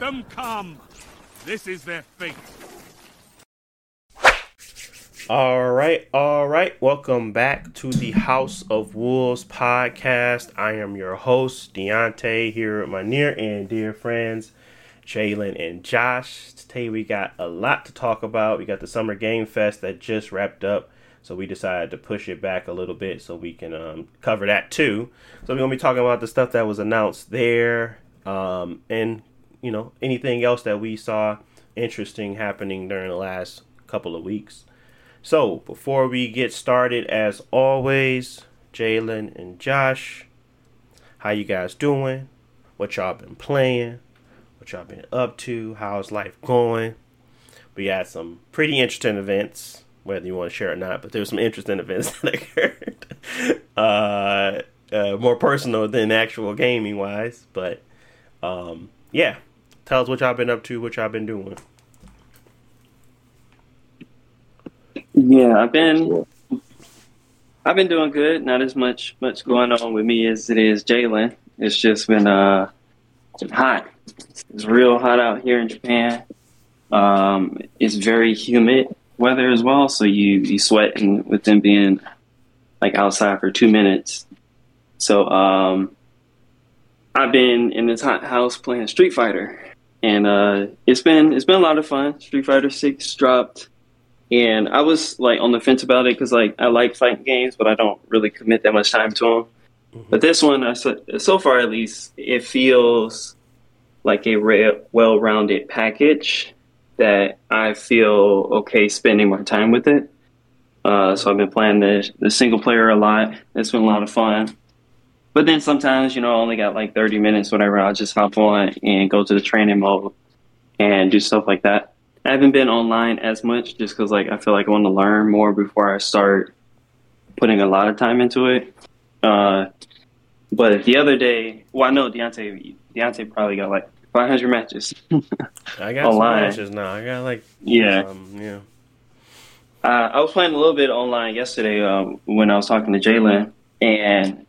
them come. This is their fate. All right, all right. Welcome back to the House of Wolves podcast. I am your host, Deontay, here with my near and dear friends, Jalen and Josh. Today we got a lot to talk about. We got the Summer Game Fest that just wrapped up, so we decided to push it back a little bit so we can um, cover that too. So we're gonna be talking about the stuff that was announced there, um, and you know anything else that we saw interesting happening during the last couple of weeks. So, before we get started, as always, Jalen and Josh, how you guys doing? What y'all been playing? What y'all been up to? How's life going? We had some pretty interesting events, whether you want to share or not, but there were some interesting events that occurred. uh, uh, more personal than actual gaming wise, but um, yeah. Tell us what y'all been up to, what y'all been doing. Yeah, I've been I've been doing good. Not as much much going on with me as it is Jalen. It's just been uh hot. It's real hot out here in Japan. Um, it's very humid weather as well, so you you sweat and with them being like outside for two minutes. So um, I've been in this hot house playing Street Fighter, and uh, it's been it's been a lot of fun. Street Fighter Six dropped and I was like on the fence about it because like I like fighting games, but I don't really commit that much time to them. Mm-hmm. But this one, I, so far at least, it feels like a re- well-rounded package that I feel okay spending my time with it. Uh, so I've been playing the the single player a lot. It's been a lot of fun. But then sometimes, you know, I only got like 30 minutes, whatever. I'll just hop on and go to the training mode and do stuff like that. I haven't been online as much just because like I feel like I want to learn more before I start putting a lot of time into it. Uh, but the other day, well, I know Deontay. Deontay probably got like 500 matches. I got online. matches now. I got like yeah, um, yeah. Uh, I was playing a little bit online yesterday um, when I was talking to Jalen, and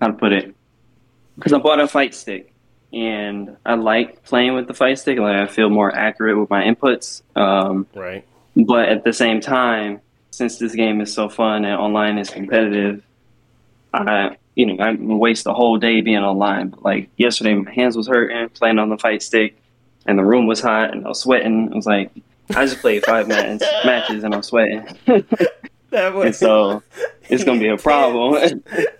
how to put it, because I bought a fight stick, and I like playing with the fight stick. Like I feel more accurate with my inputs. Um, right. But at the same time, since this game is so fun and online is competitive, I you know I waste the whole day being online. But like yesterday, my hands was hurting playing on the fight stick, and the room was hot and I was sweating. I was like, I just played five matches, matches and I'm sweating. that was... and so it's gonna be a problem.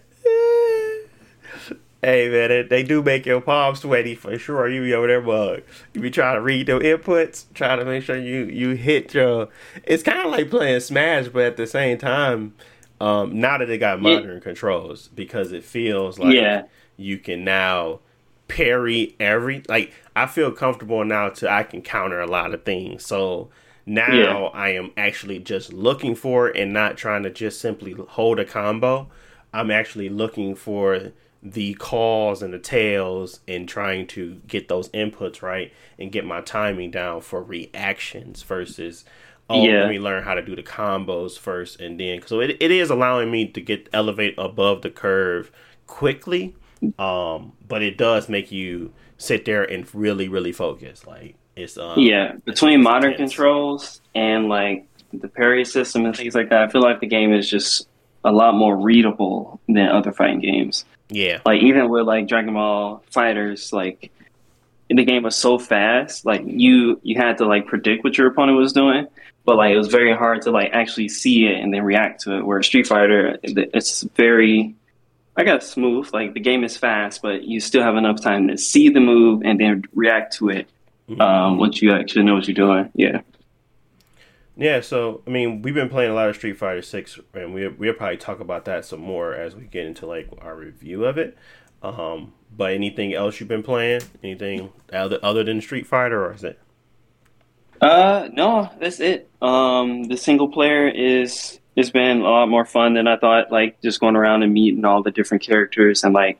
Hey man, they, they, do make your palms sweaty for sure. You be over there mug. You be trying to read their inputs, trying to make sure you you hit your. It's kind of like playing Smash, but at the same time, um, now that they got modern controls, because it feels like yeah. you can now parry every. Like I feel comfortable now to I can counter a lot of things. So now yeah. I am actually just looking for it and not trying to just simply hold a combo. I'm actually looking for the calls and the tails and trying to get those inputs right and get my timing down for reactions versus oh yeah. let me learn how to do the combos first and then so it, it is allowing me to get elevate above the curve quickly um but it does make you sit there and really really focus like it's um yeah between modern intense. controls and like the parry system and things like that i feel like the game is just a lot more readable than other fighting games yeah. Like even with like Dragon Ball FighterZ, like the game was so fast, like you you had to like predict what your opponent was doing, but like it was very hard to like actually see it and then react to it. Where Street Fighter, it's very I got smooth. Like the game is fast, but you still have enough time to see the move and then react to it mm-hmm. um, once you actually know what you're doing. Yeah. Yeah, so I mean, we've been playing a lot of Street Fighter Six, and we we'll probably talk about that some more as we get into like our review of it. Um, but anything else you've been playing? Anything other other than Street Fighter, or is it? Uh, no, that's it. Um, the single player is it's been a lot more fun than I thought. Like just going around and meeting all the different characters, and like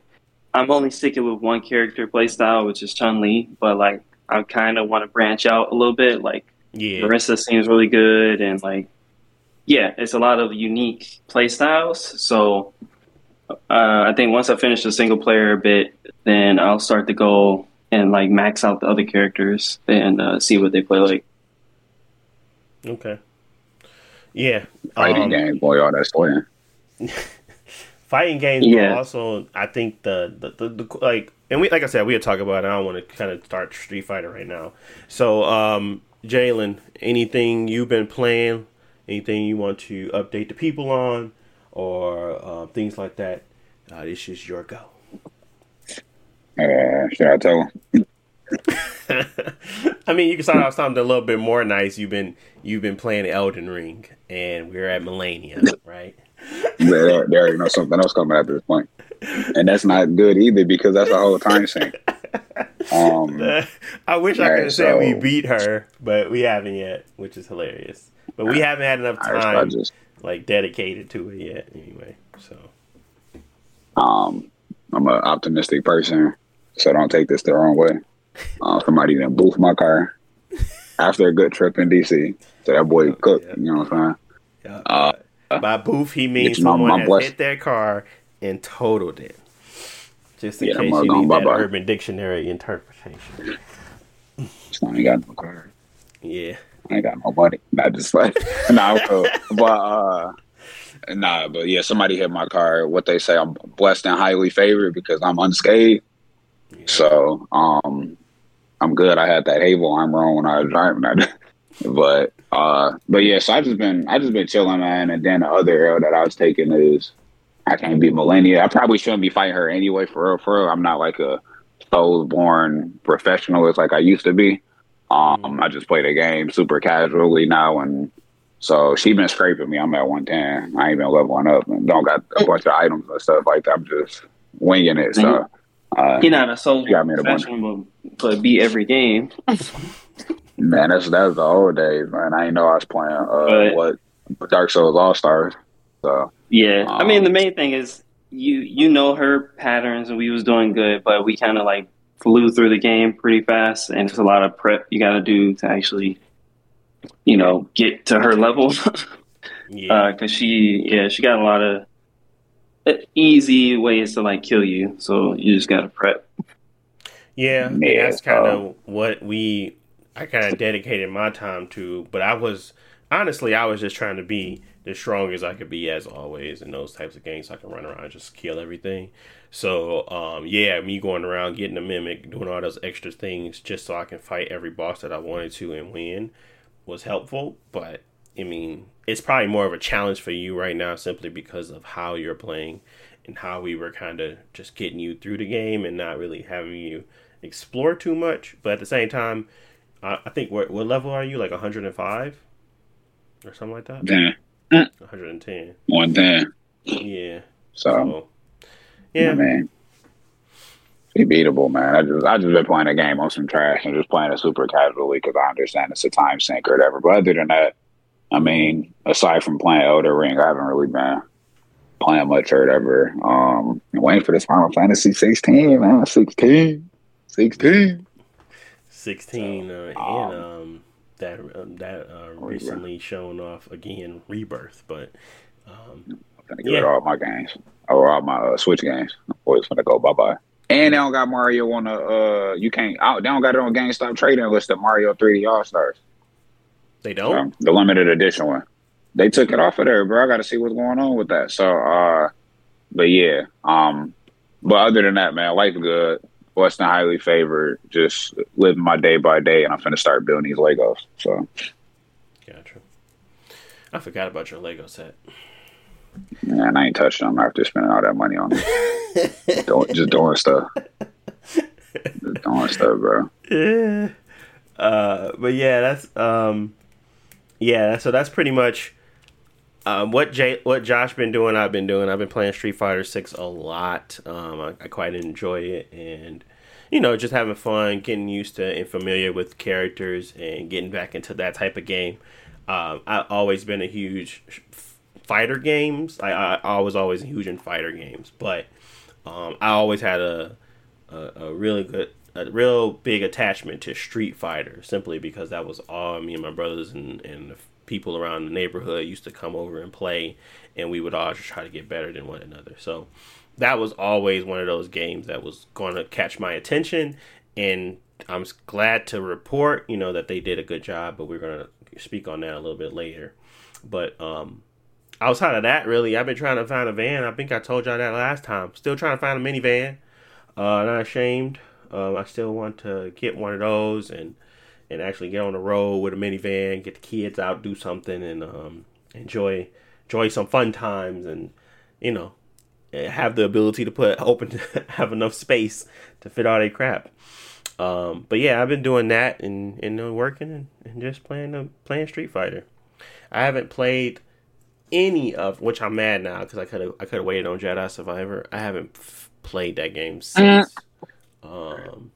I'm only sticking with one character playstyle, which is Chun Li. But like I kind of want to branch out a little bit, like yeah. Marisa seems really good, and like, yeah, it's a lot of unique play styles. So uh, I think once I finish the single player a bit, then I'll start to go and like max out the other characters and uh, see what they play like. Okay. Yeah. Fighting um, game, boy, all that sweating. fighting games Yeah. but also i think the, the, the, the like and we like i said we had talk about it i don't want to kind of start street fighter right now so um jalen anything you've been playing anything you want to update the people on or uh, things like that uh, this is your go Uh, should I tell him? i mean you can start off something a little bit more nice you've been you've been playing elden ring and we're at Malenia right They, they already know something else coming at this. And that's not good either because that's a whole time sink. Um, I wish I could said we beat her, but we haven't yet, which is hilarious. But we haven't had enough time just, like dedicated to it yet. Anyway, so um, I'm an optimistic person, so don't take this the wrong way. Uh, somebody then boof my car after a good trip in DC. So that boy cooked, yeah. you know what I'm yeah. Uh, by boof he means my- someone my has hit their car and totaled it. Just in Yeah, case you need that bye-bye. Urban Dictionary interpretation. I ain't got no car. Yeah, I ain't got no money. Not just like nah, I'm. But uh nah, but yeah, somebody hit my car. What they say, I'm blessed and highly favored because I'm unscathed. So um I'm good. I had that Havel armor on when I was driving that. but uh but yeah, so I just been I just been chilling, man. And then the other arrow that I was taking is I can't beat Malenia. I probably shouldn't be fighting her anyway for real, for real. I'm not like a Soulsborne professionalist like I used to be. Um, I just play the game super casually now, and so she been scraping me. I'm at 110. I ain't been leveling up, and don't got a bunch of items and stuff like that. I'm just winging it. So, uh, You're not a soul You got me in a bunch. professional, but, but beat every game. man, that's that's the old days, man. I didn't know I was playing uh, Right. what Dark Souls All Stars. So Yeah, I Um, mean the main thing is you you know her patterns, and we was doing good, but we kind of like flew through the game pretty fast, and it's a lot of prep you got to do to actually, you know, get to her level. yeah, Because she, yeah, she got a lot of uh, easy ways to like kill you, so you just got to prep. Yeah, Yeah, that's kind of um, what we I kind of dedicated my time to. But I was honestly, I was just trying to be the strongest I could be as always in those types of games. So I can run around and just kill everything. So um, yeah, me going around getting a mimic, doing all those extra things just so I can fight every boss that I wanted to and win was helpful. But I mean, it's probably more of a challenge for you right now simply because of how you're playing and how we were kind of just getting you through the game and not really having you explore too much. But at the same time, I, I think what what level are you? Like 105 or something like that? Then 110. one thing. Yeah. So So yeah, man. Be beatable, man. I just I just been playing a game on some trash and just playing it super casually because I understand it's a time sink or whatever. But other than that, I mean, aside from playing Elden Ring, I haven't really been playing much or whatever. Um, waiting for this Final Fantasy 16, man. 16, 16. 16 uh, and um, um that um, that uh, recently shown off again rebirth but um I'm gonna get Yeah. rid of all my games or all my uh, Switch games. Boys gonna go bye bye. And they don't got Mario on the. Uh, you can't. I, they don't got it on GameStop trading list the Mario 3D All Stars. they don't Um, the limited edition one. They took it off of there, bro. I got to see what's going on with that. So, uh, but yeah, um, but other than that, man, life good. Blessed and highly favored. Just living my day by day, and I'm finna start building these Legos. So, gotcha i forgot about your lego set man, I ain't touching them after spending all that money on them. doing, just doing stuff. Just doing stuff, bro. yeah uh but yeah that's um yeah so that's pretty much um, what Jay, what Josh been doing, I've been doing. I've been playing Street Fighter Six a lot. Um, I, I quite enjoy it, and you know, just having fun, getting used to and familiar with characters, and getting back into that type of game. Um, I've always been a huge f- fighter games. I, I, I was always huge in fighter games, but um, I always had a, a a really good, a real big attachment to Street Fighter, simply because that was all me and my brothers and and people around the neighborhood used to come over and play, and we would all just try to get better than one another. So that was always one of those games that was going to catch my attention and I'm glad to report, you know, that they did a good job. But we're gonna speak on that a little bit later. But um, outside of that, really, I've been trying to find a van. I think I told y'all that last time. Still trying to find a minivan. Uh, not ashamed. Uh, I still want to get one of those and and actually get on the road with a minivan, get the kids out, do something, and um, enjoy enjoy some fun times, and you know, have the ability to put open have enough space to fit all their crap. Um, but yeah, I've been doing that and and uh, working and, and just playing uh, playing Street Fighter. I haven't played any of which I'm mad now because I could have I could have waited on Jedi Survivor. I haven't f- played that game since, um,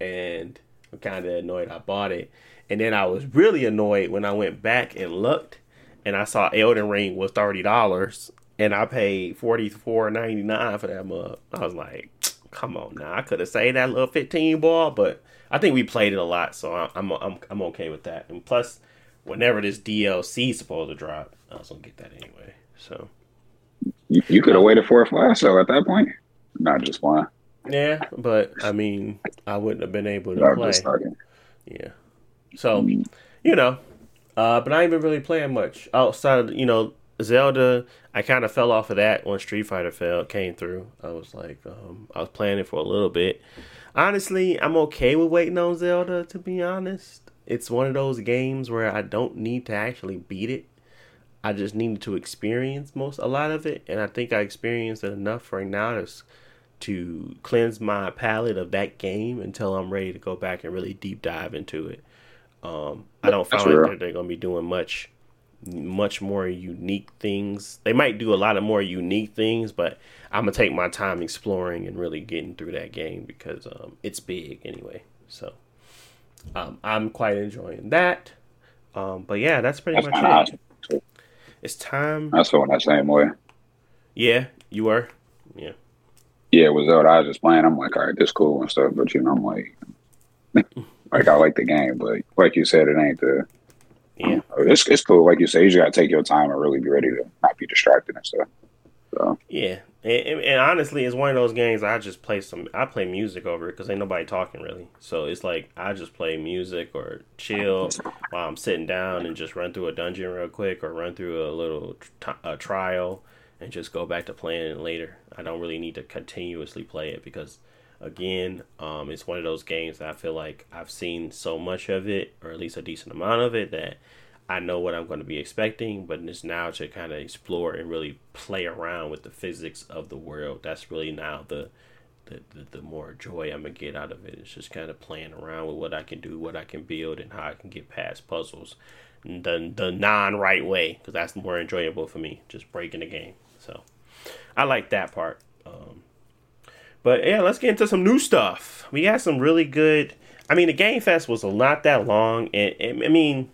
and I'm kind of annoyed I bought it. And then I was really annoyed when I went back and looked, and I saw Elden Ring was thirty dollars, and I paid forty four ninety nine for that mug. I was like, come on now, I could have saved that little fifteen ball, but I think we played it a lot, so I'm I'm I'm okay with that. And plus, whenever this DLC is supposed to drop, I was gonna get that anyway. So you, you could have waited for a flash though at that point. Not just one. Yeah, but I mean, I wouldn't have been able to play. Yeah. So, you know, uh, but I ain't been really playing much outside of you know Zelda. I kind of fell off of that when Street Fighter fell came through. I was like, um, I was playing it for a little bit. Honestly, I'm okay with waiting on Zelda. To be honest, it's one of those games where I don't need to actually beat it. I just needed to experience most a lot of it, and I think I experienced it enough right now to to cleanse my palate of that game until I'm ready to go back and really deep dive into it. Um, I don't feel like they're, they're going to be doing much, much more unique things. They might do a lot of more unique things, but I'm gonna take my time exploring and really getting through that game because um, it's big anyway. So um, I'm quite enjoying that. Um, but yeah, that's pretty that's much it. Awesome. It's time. I feeling that same way. Yeah, you were. Yeah yeah, it was Zelda. I was just playing. I'm like, all right, this cool and stuff. But you know, I'm like, like I like the game, but like you said, it ain't the. Yeah, oh, it's it's cool. Like you say, you just gotta take your time and really be ready to not be distracted and stuff. So. Yeah, and, and, honestly, it's one of those games I just play some. I play music over it because ain't nobody talking really. So it's like I just play music or chill while I'm sitting down and just run through a dungeon real quick or run through a little t- a trial and just go back to playing it later. I don't really need to continuously play it because, again, um, it's one of those games that I feel like I've seen so much of it, or at least a decent amount of it, that I know what I'm going to be expecting. But it's now to kind of explore and really play around with the physics of the world. That's really now the the, the, the more joy I'm gonna get out of it. It's just kind of playing around with what I can do, what I can build, and how I can get past puzzles the the non right way because that's more enjoyable for me. Just breaking the game. So I like that part. Um, but yeah, let's get into some new stuff. We got some really good. I mean, the Game Fest was not that long, and, and I mean,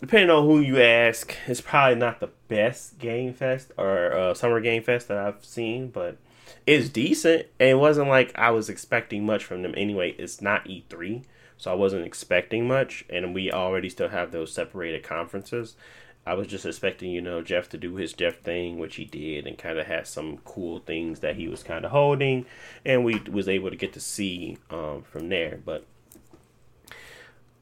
depending on who you ask, it's probably not the best Game Fest or uh, Summer Game Fest that I've seen, but it's decent. And it wasn't like I was expecting much from them anyway. It's not E3, so I wasn't expecting much, and we already still have those separated conferences. I was just expecting, you know, Jeff to do his Jeff thing, which he did, and kind of had some cool things that he was kind of holding, and we was able to get to see um, from there. But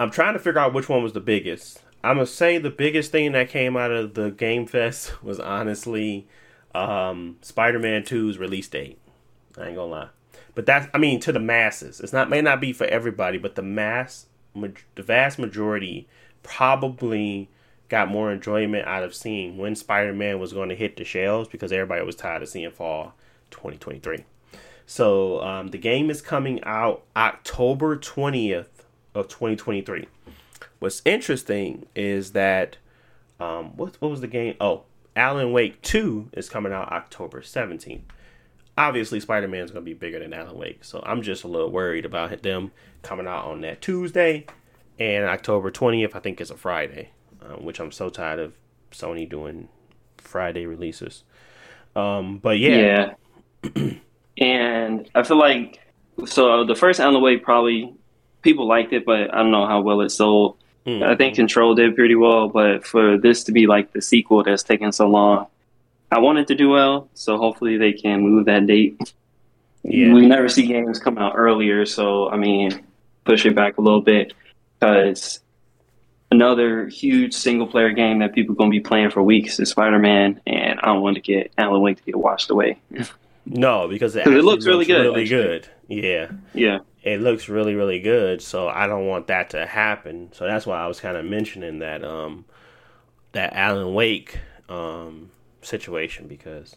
I'm trying to figure out which one was the biggest. I'm gonna say the biggest thing that came out of the Game Fest was honestly um, Spider-Man 2's release date. I ain't gonna lie, but that's I mean to the masses. It's not may not be for everybody, but the mass, the vast majority probably got more enjoyment out of seeing when Spider-Man was going to hit the shelves because everybody was tired of seeing fall 2023. So um, the game is coming out October 20th of 2023. What's interesting is that um, what what was the game? Oh, Alan Wake 2 is coming out October 17th. Obviously, Spider Man is going to be bigger than Alan Wake, so I'm just a little worried about them coming out on that Tuesday and October 20th. I think is a Friday um, which I'm so tired of Sony doing Friday releases. Um, but yeah, yeah, and I feel like so the first Alan Wake probably people liked it, but I don't know how well it sold. Mm-hmm. I think Control did pretty well, but for this to be like the sequel that's taken so long, I want it to do well. So hopefully they can move that date. Yeah. we never see games come out earlier, so I mean, push it back a little bit because another huge single player game that people are going to be playing for weeks is Spider Man, and I don't want to get Alan Wake to get washed away. No, because it, it looks really good, Really actually. good. Yeah. yeah, it looks really really good so i don't want that to happen so that's why i was kind of mentioning that um that alan wake um situation because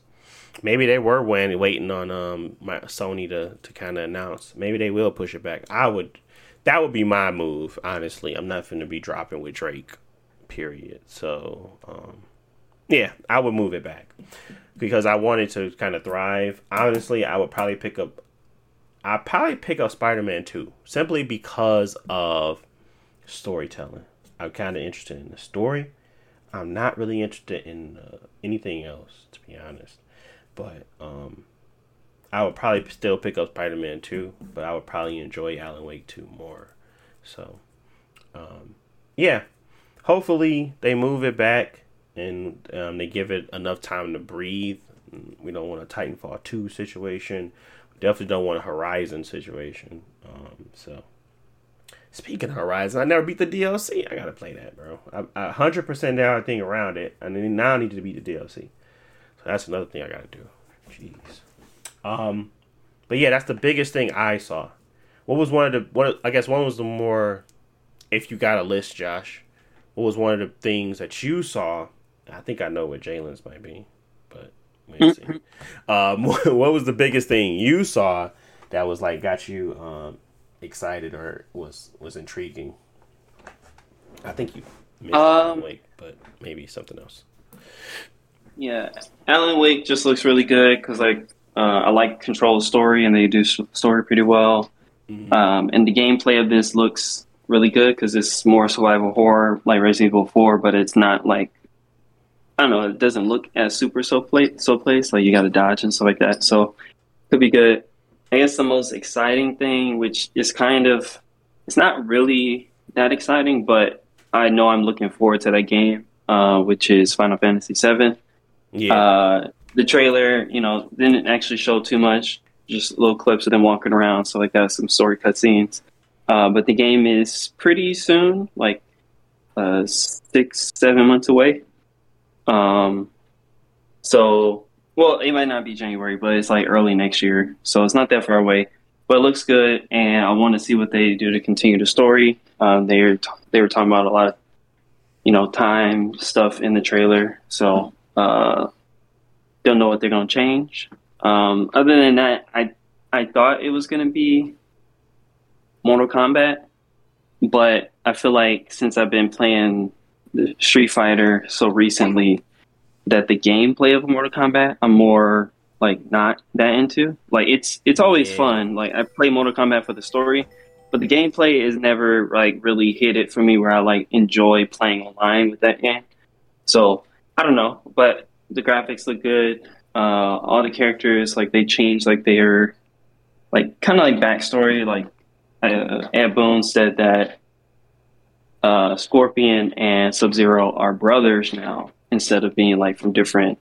maybe they were waiting waiting on um my sony to to kind of announce maybe they will push it back i would that would be my move honestly i'm not going to be dropping with drake period so um yeah i would move it back because i wanted to kind of thrive honestly i would probably pick up I probably pick up Spider Man 2 simply because of storytelling. I'm kind of interested in the story. I'm not really interested in uh, anything else, to be honest. But um, I would probably still pick up Spider Man 2, but I would probably enjoy Alan Wake 2 more. So, um, yeah. Hopefully, they move it back and um, they give it enough time to breathe. We don't want a Titanfall 2 situation definitely don't want a Horizon situation. Um, so, speaking of Horizon, I never beat the DLC. I gotta play that, bro. I hundred percent now everything around it, and then now I need to beat the DLC. So that's another thing I gotta do. Jeez. Um, but yeah, that's the biggest thing I saw. What was one of the what? I guess one was the more. If you got a list, Josh, what was one of the things that you saw? I think I know what Jalen's might be, but Let's see. Um, what was the biggest thing you saw that was like got you um, excited or was was intriguing? I think you missed Um, Wake, but maybe something else. yeah. Alan Wake just looks really good because like uh, I like control of story, and they do story pretty well. Mhm. Um, and the gameplay of this looks really good because it's more survival horror like Resident Evil 4, but it's not like I don't know. It doesn't look as super so play so place like you got to dodge and stuff like that. So could be good. I guess the most exciting thing, which is kind of it's not really that exciting, but I know I'm looking forward to that game, uh, which is Final Fantasy VII. Yeah, Uh, the trailer, you know, didn't actually show too much, just little clips of them walking around, so like that, some story cutscenes. Uh, but the game is pretty soon, like uh, six, seven months away. Um, so, well, it might not be January, but it's like early next year, so it's not that far away. But it looks good, and I want to see what they do to continue the story. Um, they were they were talking about a lot of, you know, time stuff in the trailer, so uh, don't know what they're going to change. Um, other than that, I I thought it was going to be Mortal Kombat, but I feel like since I've been playing the Street Fighter so recently, that the gameplay of Mortal Kombat I'm more like not that into. Like it's it's always Yeah. fun. Like I play Mortal Kombat for the story, but the gameplay is never like really hit it for me where I like enjoy playing online with that game. So I don't know, but the graphics look good. Uh, all the characters like they change like they're like kind of like backstory. Like uh, Ed Boon said that uh, Scorpion and Sub Zero are brothers now instead of being like from different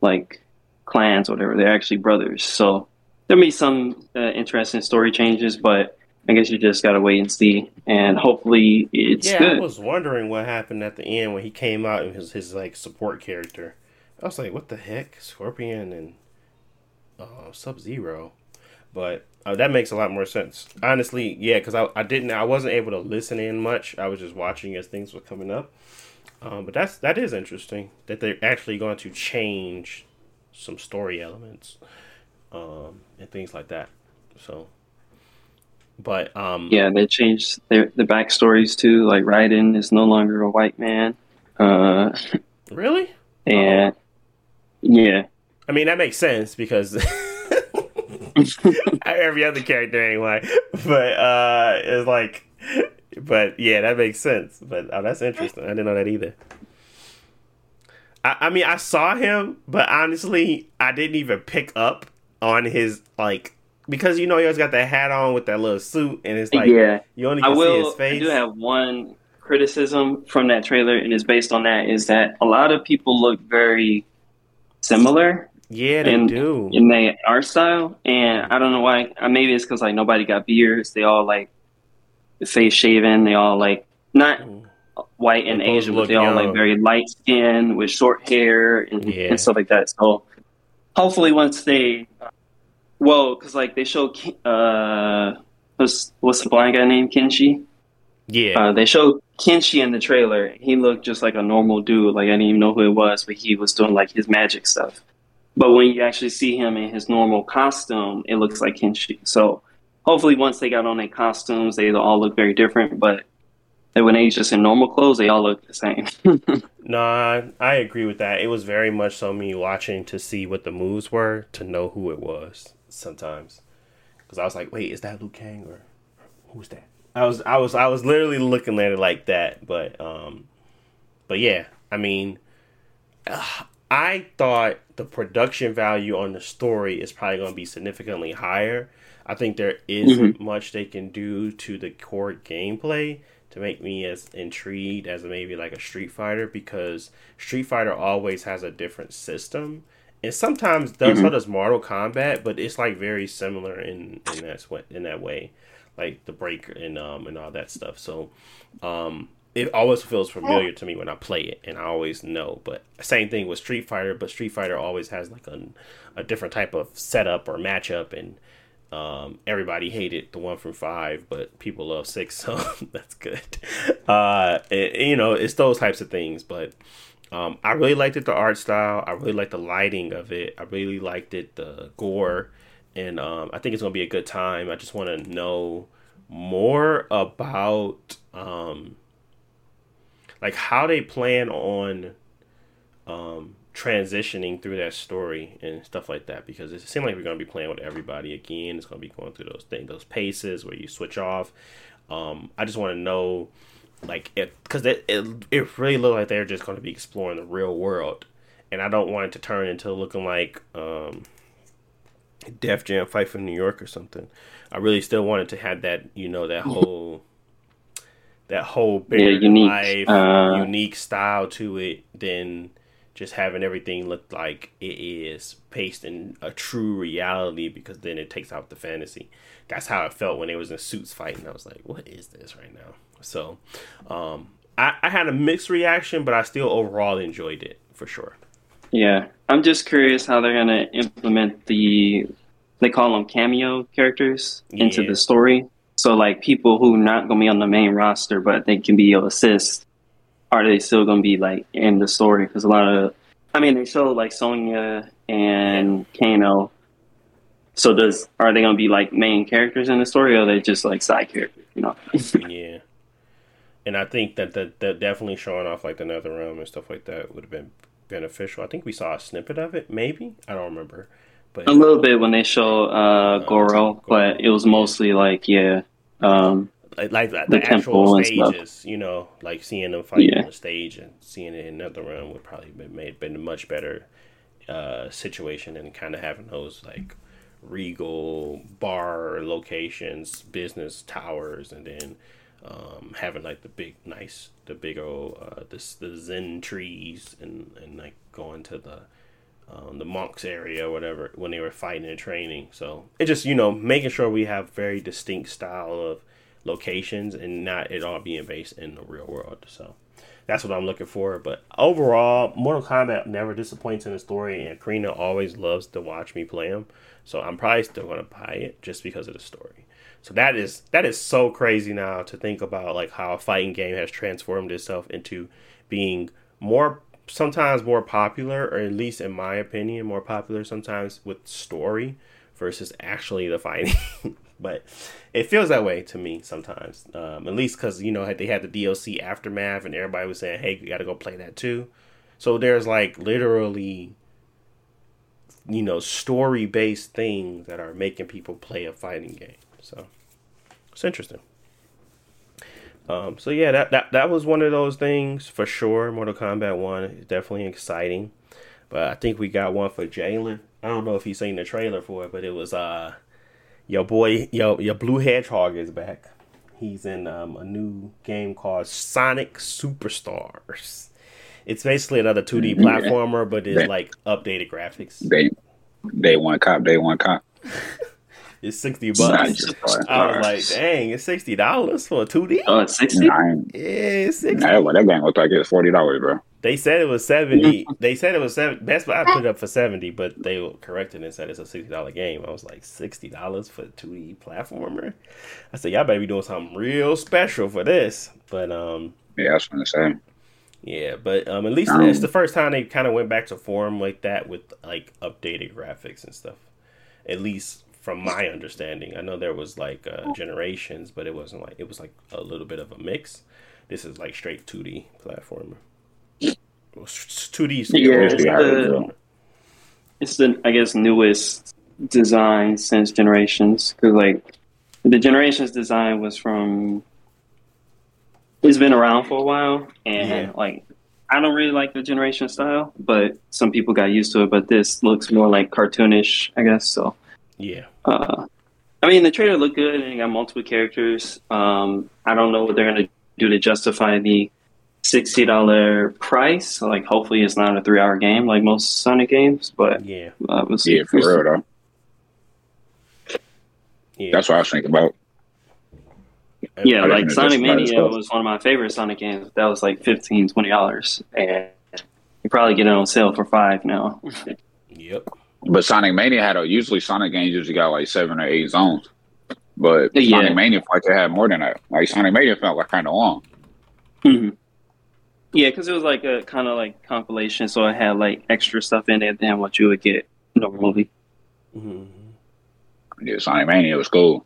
like clans or whatever. They're actually brothers. So there'll be some uh, interesting story changes, but I guess you just gotta wait and see, and hopefully it's yeah. good. I was wondering what happened at the end when he came out and his his like support character. I was like, what the heck, Scorpion and uh, Sub Zero, but uh, that makes a lot more sense. Honestly, yeah, because I, I didn't I wasn't able to listen in much. I was just watching as things were coming up. Um, but that's that is interesting that they're actually going to change some story elements um, and things like that. So, but um, Yeah, they changed their the backstories too. Like Raiden is no longer a white man, uh, really, and yeah, I mean that makes sense because every other character anyway but uh, it's like, but yeah, that makes sense. But oh, that's interesting. I didn't know that either. I, I mean, I saw him, but honestly, I didn't even pick up on his like because you know he always got that hat on with that little suit, and it's like yeah. you only I can see will. his I face. do have one criticism from that trailer, and it's based on that. Is that a lot of people look very similar, Yeah, they in, do. in their art style, and I don't know why. uh, Maybe it's because like nobody got beards. They all like face shaven. They all like not white and They Asian, but they all like very light skin with short hair and, Yeah. and stuff like that. So hopefully, once they, well, because like they show, uh, what's what's the blind guy named Kenshi? yeah, Uh, they showed Kenshi in the trailer. He looked just like a normal dude. Like I didn't even know who it was, but he was doing like his magic stuff. But when you actually see him in his normal costume, it looks like Kenshi. So hopefully, once they got on their costumes, they all look very different. But when they just in normal clothes, they all look the same. no, I, I agree with that. It was very much so me watching to see what the moves were to know who it was. Sometimes, because I was like, wait, is that Liu Kang or who's that? I was, I was, I was literally looking at it like that. But, um, but yeah, I mean, uh, I thought the production value on the story is probably going to be significantly higher. I think there is Mhm. much they can do to the core gameplay to make me as intrigued as maybe like a Street Fighter because Street Fighter always has a different system. And sometimes does so does Mortal Kombat, but it's like very similar in in that way, in that way, like the break and um and all that stuff. So, um, it always feels familiar to me when I play it, and I always know. But same thing with Street Fighter, but Street Fighter always has like a, a different type of setup or matchup, and um, everybody hated the one from five, but people love six, so that's good. Uh, it- you know, it's those types of things, but. Um, I really liked it, the art style. I really liked the lighting of it. I really liked it, the gore, and um, I think it's gonna be a good time. I just want to know more about um, like how they plan on um, transitioning through that story and stuff like that because it seems like we're going to be playing with everybody again it's going to be going through those things those paces where you switch off um, i just want to know like it because it, it, it really looked like they're just going to be exploring the real world and i don't want it to turn into looking like um, def jam fight for new york or something i really still wanted to have that you know that whole that whole bigger Yeah, unique, life uh, unique style to it than just having everything look like it is based in a true reality because then it takes out the fantasy. That's how it felt when it was in suits fighting. I was like, what is this right now? So um, I, I had a mixed reaction, but I still overall enjoyed it for sure. yeah, I'm just curious how they're gonna implement the they call them cameo characters into Yeah. the story. So like people who not gonna be on the main roster, but they can be of assist. Are they still gonna be like in the story? Because a lot of, I mean, they show like Sonya and Kano. So does are they gonna be like main characters in the story, or are they just like side characters? You know? yeah. And I think that that, that definitely showing off like the Nether Realm and stuff like that would have been beneficial. I think we saw a snippet of it, maybe. I don't remember. But a little bit when they show uh, Goro, but it was mostly like yeah, um, like, like the, the actual and stages, you know, like seeing them fight Yeah. on the stage and seeing it in another room would probably been made been a much better uh, situation than kind of having those like regal bar locations, business towers, and then um, having like the big nice the big old uh, this the zen trees and and like going to the um, the monks area or whatever when they were fighting and training. So it just you know making sure we have very distinct style of locations and not it all being based in the real world. So that's what I'm looking for. But overall, Mortal Kombat never disappoints in the story, and Karina always loves to watch me play them. So I'm probably still gonna buy it just because of the story. So that is that is so crazy now to think about like how a fighting game has transformed itself into being more sometimes more popular or at least in my opinion more popular sometimes with story versus actually the fighting. But it feels that way to me sometimes um, at least because you know they had the dlc aftermath and everybody was saying hey you gotta go play that too. So there's like literally you know story based things that are making people play a fighting game so it's interesting um, so yeah, that, that that was one of those things for sure. Mortal Kombat One is definitely exciting, but I think we got one for Jalen. I don't know if he's seen the trailer for it, but it was uh your boy your your Blue Hedgehog is back. He's in um, a new game called Sonic Superstars, It's basically another 2D Mhm. platformer, but it's like updated graphics. Day, they one cop, day one cop. It's sixty bucks. it's. I was like, dang, it's sixty dollars for a 2D. Oh, it's sixty. Nah, Yeah, it's sixty. nah, well, that game looked like it's forty dollars, bro. They said it was seventy. they said it was seven. Best Buy put it up for seventy, but they corrected and said it's a sixty dollar game. I was like, sixty dollars for a two D platformer. I said, y'all better be doing something real special for this. But um, Yeah, that's what I'm saying. yeah, but um, at least Um, it's the first time they kind of went back to form like that with like updated graphics and stuff. At least from my understanding, I know there was like uh, generations, but it wasn't like it was like a little bit of a mix. This is like straight two D platformer. Two D. Yeah, it's the- It's the I guess newest design since Generations because like the Generations design was from. It's been around for a while, and Yeah. like I don't really like the Generation style, but some people got used to it. But this looks more like cartoonish, I guess. So Yeah. Uh, I mean, the trailer looked good, and it got multiple characters. Um, I don't know what they're gonna do to justify the sixty dollar price. Like, hopefully, it's not a three hour game like most Sonic games. But Yeah. uh, it was, Yeah, for real though. Yeah. That's what I was thinking about. Yeah, I like Sonic Mania itself. was one of my favorite Sonic games. That was like 15 dollars, and you probably get it on sale for five now. Yep. But Sonic Mania had a usually Sonic games usually got like seven or eight zones. But Yeah. Sonic Mania felt like they had more than that. Like Sonic Mania felt like kind of long. hmm Yeah, because it was like a kind of like compilation, so it had like extra stuff in it than what you would get normally. hmm Yeah, Sonic Mania was cool.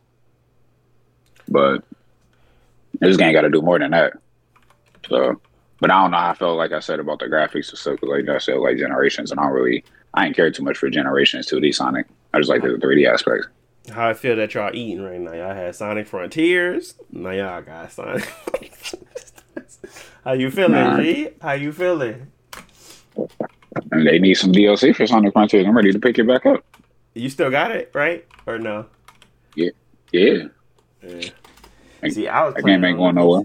But this game got to do more than that. So, but I don't know I felt like I said about the graphics and stuff. like I said, like Generations, and I don't really, I ain't care too much for Generations 2D Sonic. I just like the 3D aspect. How I feel that y'all eating right now. Y'all had Sonic Frontiers. Now y'all got Sonic. How you feeling, Nah. G? How you feeling? And they need some DLC for Sonic Frontiers. I'm ready to pick it back up. You still got it, right? Or no? Yeah. Yeah. Like, See, I was that game ain't going nowhere.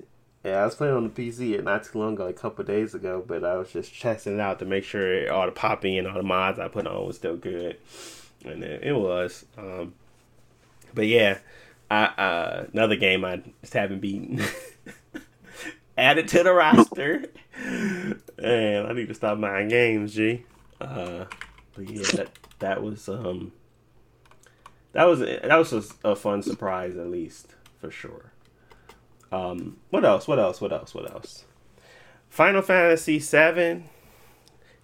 Yeah, I was playing on the PC not too long ago, a couple days ago, but I was just testing it out to make sure all the popping and all the mods I put on was still good, and it, it was. Um, but yeah, I, uh, another game I just haven't beaten. Added to the roster, and I need to stop buying games, G. Uh, but yeah, that that was um, that was that was a, a fun surprise at least for sure. Um, what else? What else? What else? What else? Final Fantasy VII.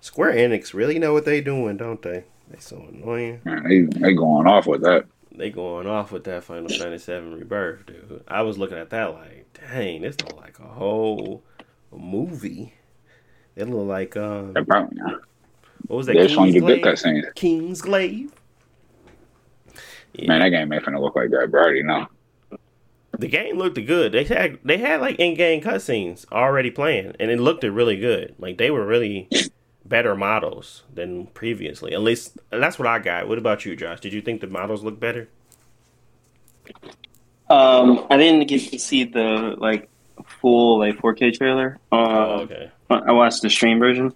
Square Enix really know what they doing, don't they? They so annoying. Man, they, they going off with that. They going off with that Final Fantasy VII Rebirth, dude. I was looking at that like, dang, this look like a whole movie. It look like um, probably, what was that? they're you good Kingsglaive? cutscenes. Kingsglaive. Yeah. Man, that game ain't finna look like that, bro. I already know. The game looked good. They had they had like in game cutscenes already playing, and it looked really good. Like they were really better models than previously. At least that's what I got. What about you, Josh? Did you think the models looked better? Um, I didn't get to see the like full like 4K trailer. Uh, Oh, okay. I watched the stream version,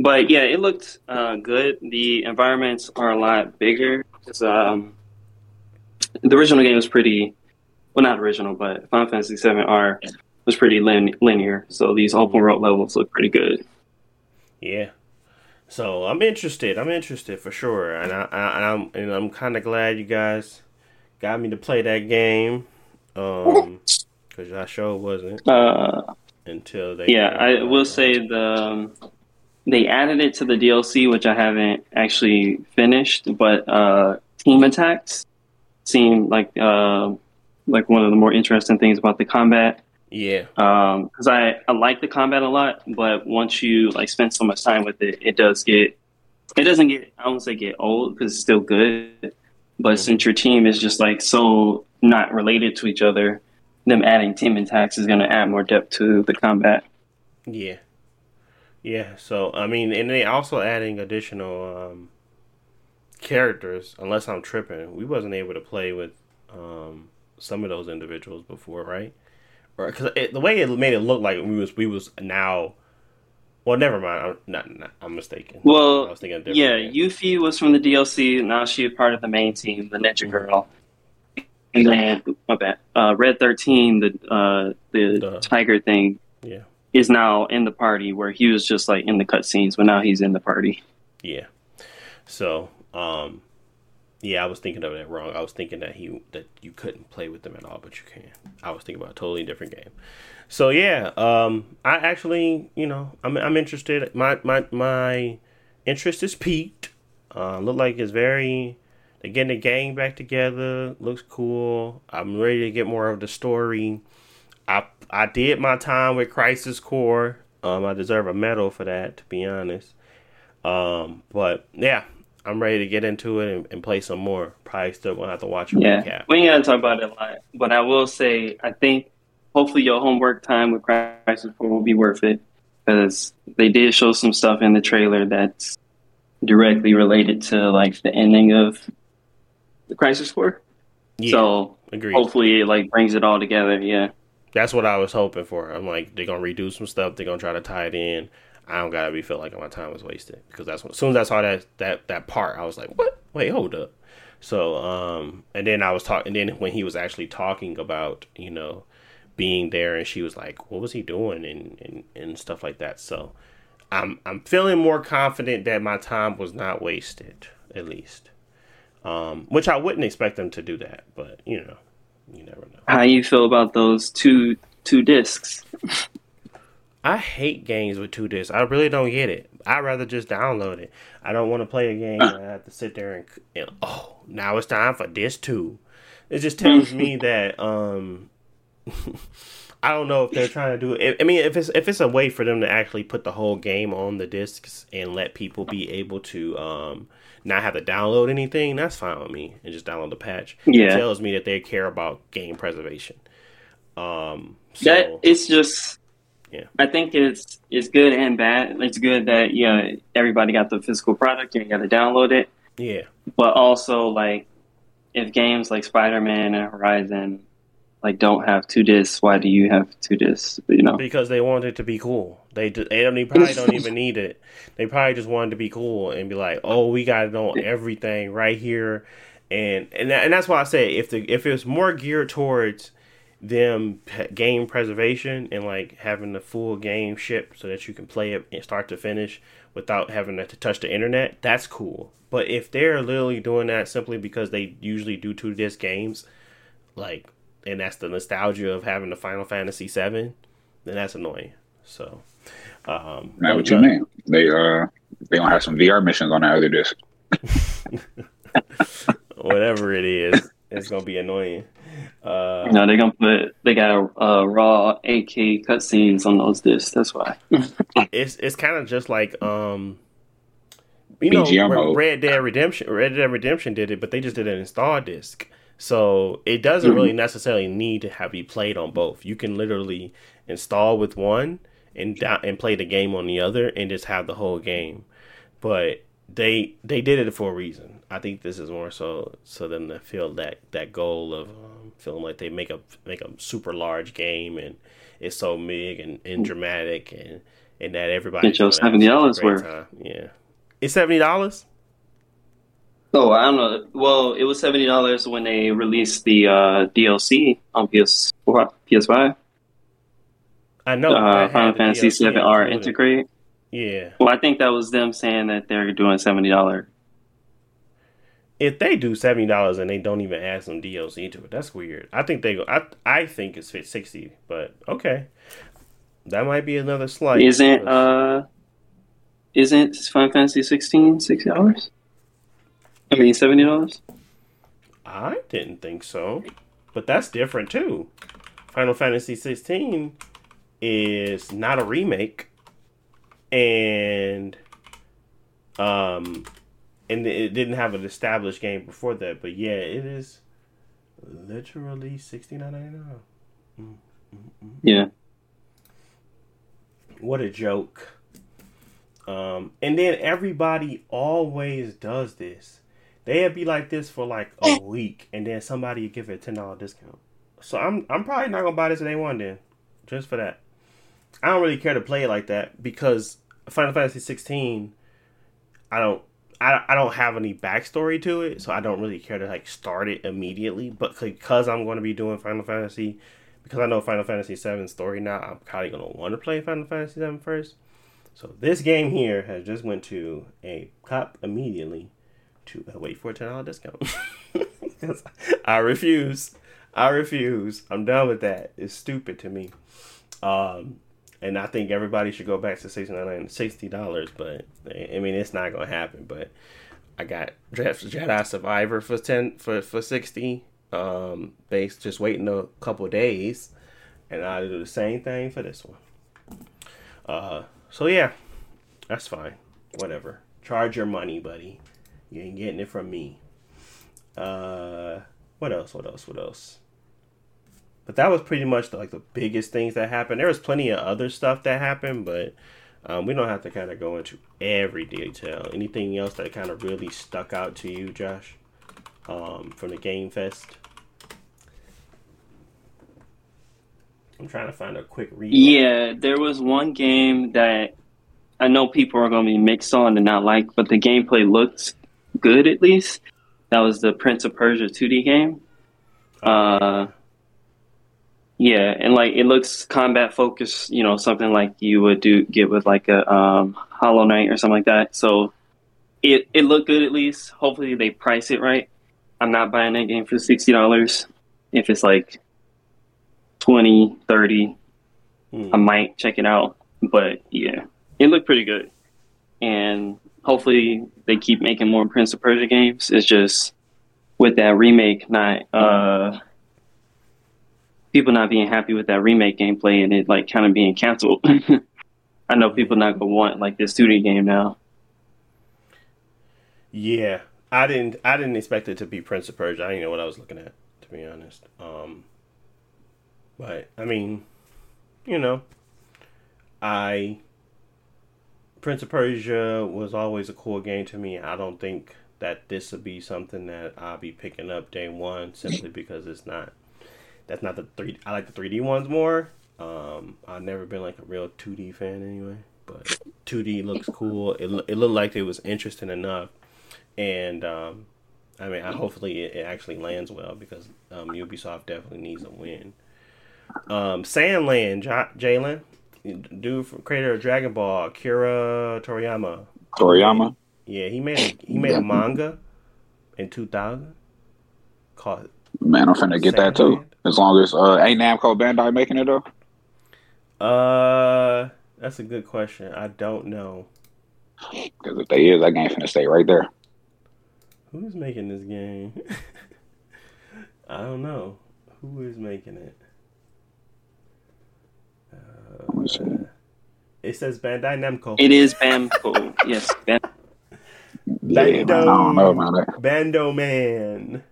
but yeah, it looked uh, good. The environments are a lot bigger. um, the original game was pretty, well, not original, but Final Fantasy VII R was pretty lin- linear. So these open world levels look pretty good. Yeah. So I'm interested. I'm interested for sure, and I, I, I'm and I'm kind of glad you guys got me to play that game. Um, because I sure wasn't Uh, until they. yeah, I will say the um, they added it to the DLC, which I haven't actually finished, but uh, team attacks seem like uh, like one of the more interesting things about the combat. Yeah. because I, I like the combat a lot, but once you like spend so much time with it, it does get it doesn't get I won't say get old because it's still good, but Mhm. since your team is just like so not related to each other, them adding team attacks is going to add more depth to the combat. Yeah. Yeah, so I mean, and they also adding additional um, characters. Unless I'm tripping, we wasn't able to play with um, some of those individuals before, right? Or because the way it made it look like we was we was now Well, never mind. I'm not. not I'm mistaken. Well, I was thinking different yeah, game. Yuffie was from the DLC. Now she a part of the main team, the Ninja Girl. And then, my bad. Uh, Red Thirteen, the uh, the The- tiger thing, Yeah. is now in the party. Where he was just like in the cutscenes, but now he's in the party. Yeah. So, um, yeah, I was thinking of it wrong. I was thinking that he that you couldn't play with them at all, but you can. I was thinking about a totally different game. So yeah, um, I actually, you know, I'm I'm interested. My my my interest is piqued. Uh, look like it's very. They're getting the gang back together. Looks cool. I'm ready to get more of the story. I I did my time with Crisis Core. Um, I deserve a medal for that, to be honest. Um, but yeah, I'm ready to get into it and, and play some more. Probably still gonna have to watch a Yeah, recap. we ain't gotta talk about it a lot. But I will say, I think hopefully your homework time with Crisis Core will be worth it because they did show some stuff in the trailer that's directly related to like the ending of the Crisis Core. Yeah, So agreed. hopefully it like brings it all together. Yeah. That's what I was hoping for. I'm like, they're gonna redo some stuff. They're gonna try to tie it in. I don't gotta be feel like my time was wasted because that's when, as soon as I saw that that that part, I was like, what? Wait, hold up. So, um, and then I was talking. And then when he was actually talking about, you know, being there, and she was like, what was he doing, and and and stuff like that. So, I'm I'm feeling more confident that my time was not wasted, at least. Um, which I wouldn't expect them to do that, but you know, you never know. How you feel about those two two discs? I hate games with two discs. I really don't get it. I'd rather just download it. I don't want to play a game and I have to sit there and, and oh, now it's time for disc two. It just tells me that um I don't know if they're trying to do it. I mean, if it's if it's a way for them to actually put the whole game on the discs and let people be able to um not have to download anything, that's fine with me. And just download the patch. Yeah. It tells me that they care about game preservation. Um, so That it's just. Yeah. I think it's it's good and bad. It's good that yeah everybody got the physical product and you got to download it. yeah. but also like if games like spider-man and horizon like don't have two discs why do you have two discs you know because they want it to be cool. They do, they don't they probably don't even need it. They probably just wanted to be cool and be like, oh, we got it on everything right here, and and that, and that's why I say if the if it was more geared towards them game preservation and like having the full game ship so that you can play it start to finish without having to touch the internet, that's cool. But if they're literally doing that simply because they usually do two disc games, like, and that's the nostalgia of having the Final Fantasy VII, then that's annoying. So, um, Now, what you mean? They uh, they gonna have some VR missions on that other disc. whatever it is, it's gonna be annoying. Uh, you know they're gonna put they got uh, raw 8k cutscenes on those discs that's why it's it's kind of just like um, you know, BGM Re- mode. Red Dead Redemption. Red Dead Redemption did it, but they just did an install disc, so it doesn't really necessarily need to have be played on both. You can literally install with one and and play the game on the other, and just have the whole game. But they they did it for a reason. I think this is more so so them to feel that that goal of um, feeling like they make a make a super large game and it's so big and, and dramatic and and that everybody Get your $70 worth. Yeah, it's seventy dollars. oh i don't know well it was $70 when they released the uh, dlc on ps4 ps5 I know. uh, final fantasy 7r included. Intergrade Yeah, well i think that was them saying that they're doing $70 if they do seventy dollars and they don't even add some DLC to it, that's weird. I think they go. I I think it's fit sixty, but okay, that might be another slight. Isn't uh isn't Final Fantasy 16 sixty dollars? I mean seventy dollars? I didn't think so, but that's different too. Final Fantasy 16 is not a remake, and um, and it didn't have an established game before that. But yeah, it is literally sixty nine ninety nine. Yeah. What a joke. Um, and then everybody always does this. They'd be like this for like a week, and then somebody would give it a ten dollar discount. So I'm I'm probably not gonna buy this at day one then, just for that. I don't really care to play it like that because Final Fantasy 16, I don't I, I don't have any backstory to it, so I don't really care to like start it immediately. But because I'm going to be doing Final Fantasy, because I know Final Fantasy 7 story now, I'm probably going to want to play Final Fantasy 7 first. So this game here has just went to a cop immediately to uh, wait for a ten dollar discount. I refuse. I refuse. I'm done with that. It's stupid to me. Um, and I think everybody should go back to sixty nine sixty dollars. But I mean, it's not gonna happen. But I got Jedi Survivor for ten for for sixty. Um, they just waiting a couple days, and I'll do the same thing for this one. Uh, so yeah, that's fine. Whatever. Charge your money, buddy. You ain't getting it from me. Uh, what else? What else? What else? But that was pretty much the, like the biggest things that happened. There was plenty of other stuff that happened, but um, we don't have to kind of go into every detail. Anything else that kind of really stuck out to you, Josh, um, from the Game Fest? I'm trying to find a quick read. Yeah, there was one game that I know people are going to be mixed on and not like, but the gameplay looked good at least. That was the Prince of Persia 2D game. Uh, yeah, and like it looks combat focused, you know, something like you would do get with like a um, Hollow Knight or something like that. So it it looked good at least. Hopefully they price it right. I'm not buying that game for sixty dollars. If it's like 20, 30, hmm. I might check it out. But yeah, it looked pretty good. And hopefully they keep making more Prince of Persia games. It's just with that remake not uh people not being happy with that remake gameplay and it like kind of being canceled. I know people not gonna want like this 2D game now. Yeah, I didn't. I didn't expect it to be Prince of Persia. I didn't know what I was looking at, to be honest. Um, but I mean, you know, I Prince of Persia was always a cool game to me. I don't think that this would be something that I'll be picking up day one simply because it's not. That's not the three. I like the three D ones more. Um, I've never been like a real two D fan anyway, but two D looks cool. It it looked like it was interesting enough, and um, I mean, I, hopefully it, it, actually lands well because um, Ubisoft definitely needs a win. Um, Sand Land, J- Jalen, dude from creator of Dragon Ball, Kira Toriyama. Toriyama. Yeah, he made a, he made a manga in 2000 called. Man, I'm finna get that too. As long as uh, ain't Namco Bandai making it though. Uh, that's a good question. I don't know. Because if they is, that game finna stay right there. Who's making this game? I don't know. Who is making it? Uh, it says Bandai Namco. It is Bamco. yes, Bam- Bando, yeah, I don't know about that. Bando Man.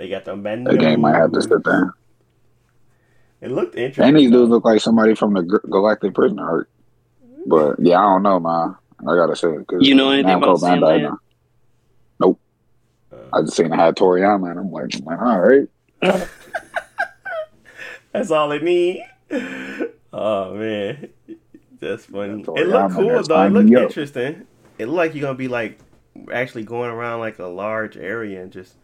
They got the Bando. The game might have to sit down. It looked interesting. And these dudes look like somebody from the Galactic Prison Prisoner But yeah, I don't know, man. I gotta say, cause you know anything Namco about Bandai now. Nope. Uh, I just seen it had Toriyama, and I'm like, I'm all right. That's all it need. Oh man, that's funny. It looked cool though. It looked interesting. It looked like you're gonna be like actually going around like a large area and just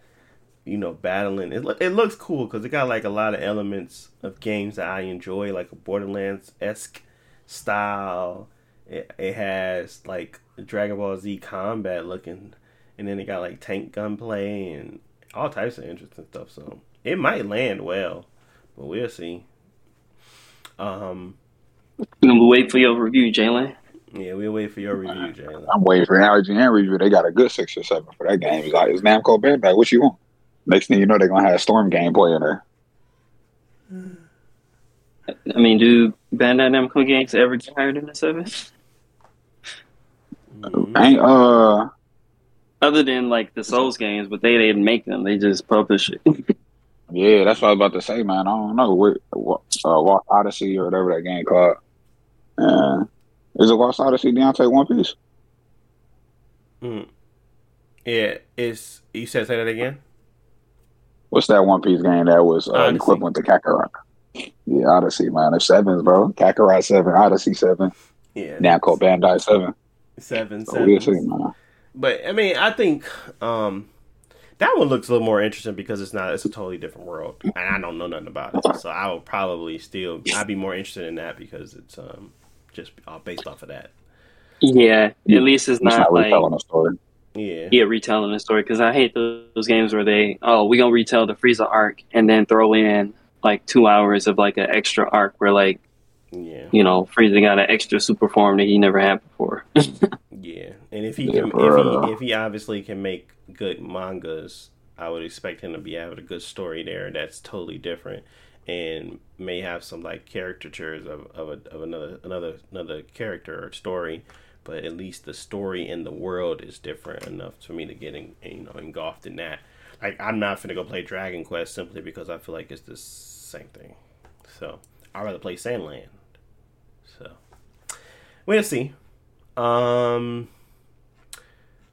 you know battling. It it looks cool because it got like a lot of elements of games that I enjoy, like a Borderlands esque style. It, it has like Dragon Ball Z combat looking, and then it got like tank gunplay and all types of interesting stuff. So it might land well, but we'll see. Um, we'll wait for your review, Jalen. Yeah, we'll wait for your review, Jalen. I'm waiting for an IGN review. They got a good six or seven for that game. It's like it's Namco Bandai. What you want? Next thing you know, they're gonna have a Storm gameplay in there. I mean, do Bandai Namco games ever get higher than a seven? Mm-hmm. Ain't uh. Other than like the Souls games, but they didn't make them; they just publish it. Yeah, that's what I was about to say, man. I don't know what, what uh, Lost Odyssey or whatever that game called. Uh, is it Lost Odyssey Deontay One Piece? Mm. Yeah, it's you said say that again. What's that One Piece game that was uh, equivalent to Kakarot? Yeah, Odyssey, man. It's sevens, bro. Kakarot seven, Odyssey seven. Yeah, Now called Bandai Seven. seven, So seven. we'll see, man. But I mean, I think um, that one looks a little more interesting because it's not. It's a totally different world, and I don't know nothing about it. So I would probably still. I'd be more interested in that because it's um just all based off of that. Yeah, at least it's It's not not like retelling a story. Yeah. yeah retelling the story because I hate those, those games where they oh we gonna retell the Frieza arc and then throw in like two hours of like an extra arc where like Yeah. you know Frieza got an extra super form that he never had before. Yeah, and if he can, if he if he obviously can make good mangas, I would expect him to be having a good story there. That's totally different, and may have some like caricatures of of, a, of another another another character or story, but at least the story in the world is different enough for me to get in, you know engulfed in that. Like I'm not gonna go play Dragon Quest simply because I feel like it's the same thing. So I'd rather play Sand Land. So we'll see. Um,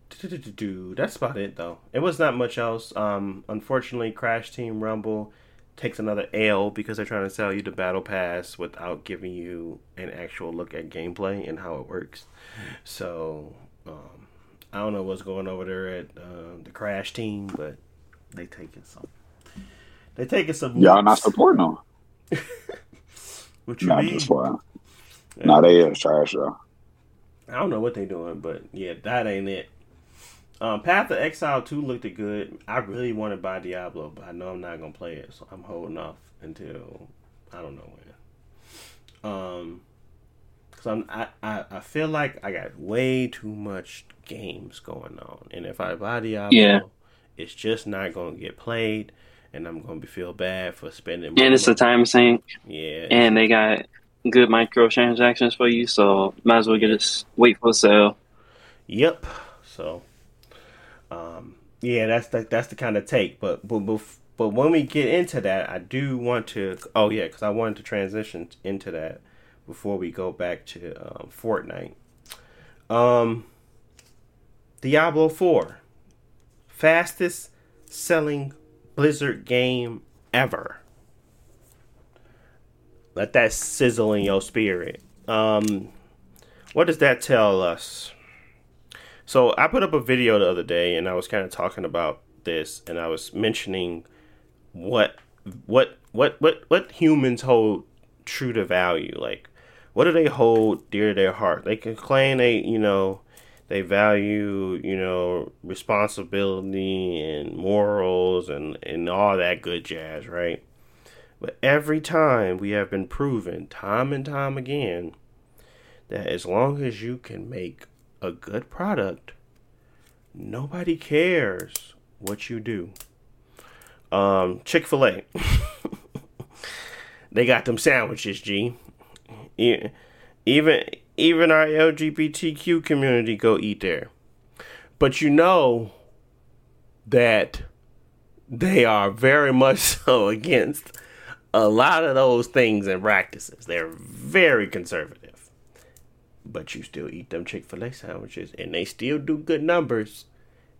that's about it though. It was not much else. Um, unfortunately, Crash Team Rumble takes another L because they're trying to sell you the battle pass without giving you an actual look at gameplay and how it works. So, um, I don't know what's going over there at uh, the Crash Team, but they taking some. They taking some. Y'all not supporting them. What you Not mean? Nah, they is trash though. I don't know what they're doing, but yeah, that ain't it. Um, Path of Exile 2 looked good. I really want to buy Diablo, but I know I'm not gonna play it, so I'm holding off until I don't know when. Um, cause I'm I, I, I feel like I got way too much games going on, and if I buy Diablo, Yeah. it's just not gonna get played, and I'm gonna feel bad for spending. Money. And it's a time sink yeah, and they got good microtransactions for you, so might as well get it wait for a sale. Yep. So, um, yeah, that's the that's the kind of take. But but but, when we get into that, I do want to. Oh yeah, because I wanted to transition into that before we go back to um, Fortnite. Um, Diablo Four, fastest selling Blizzard game ever. Let that sizzle in your spirit. Um, what does that tell us? So I put up a video the other day, and I was kind of talking about this, and I was mentioning what what what what what humans hold true to value. Like, what do they hold dear to their heart? They can claim they you know they value you know responsibility and morals and and all that good jazz, right? But every time we have been proven, time and time again, that as long as you can make a good product, nobody cares what you do. Um, Chick Fil A, they got them sandwiches. G, even even our LGBTQ community go eat there, but you know that they are very much so against a lot of those things and practices. They're very conservative but you still eat them Chick fil A sandwiches and they still do good numbers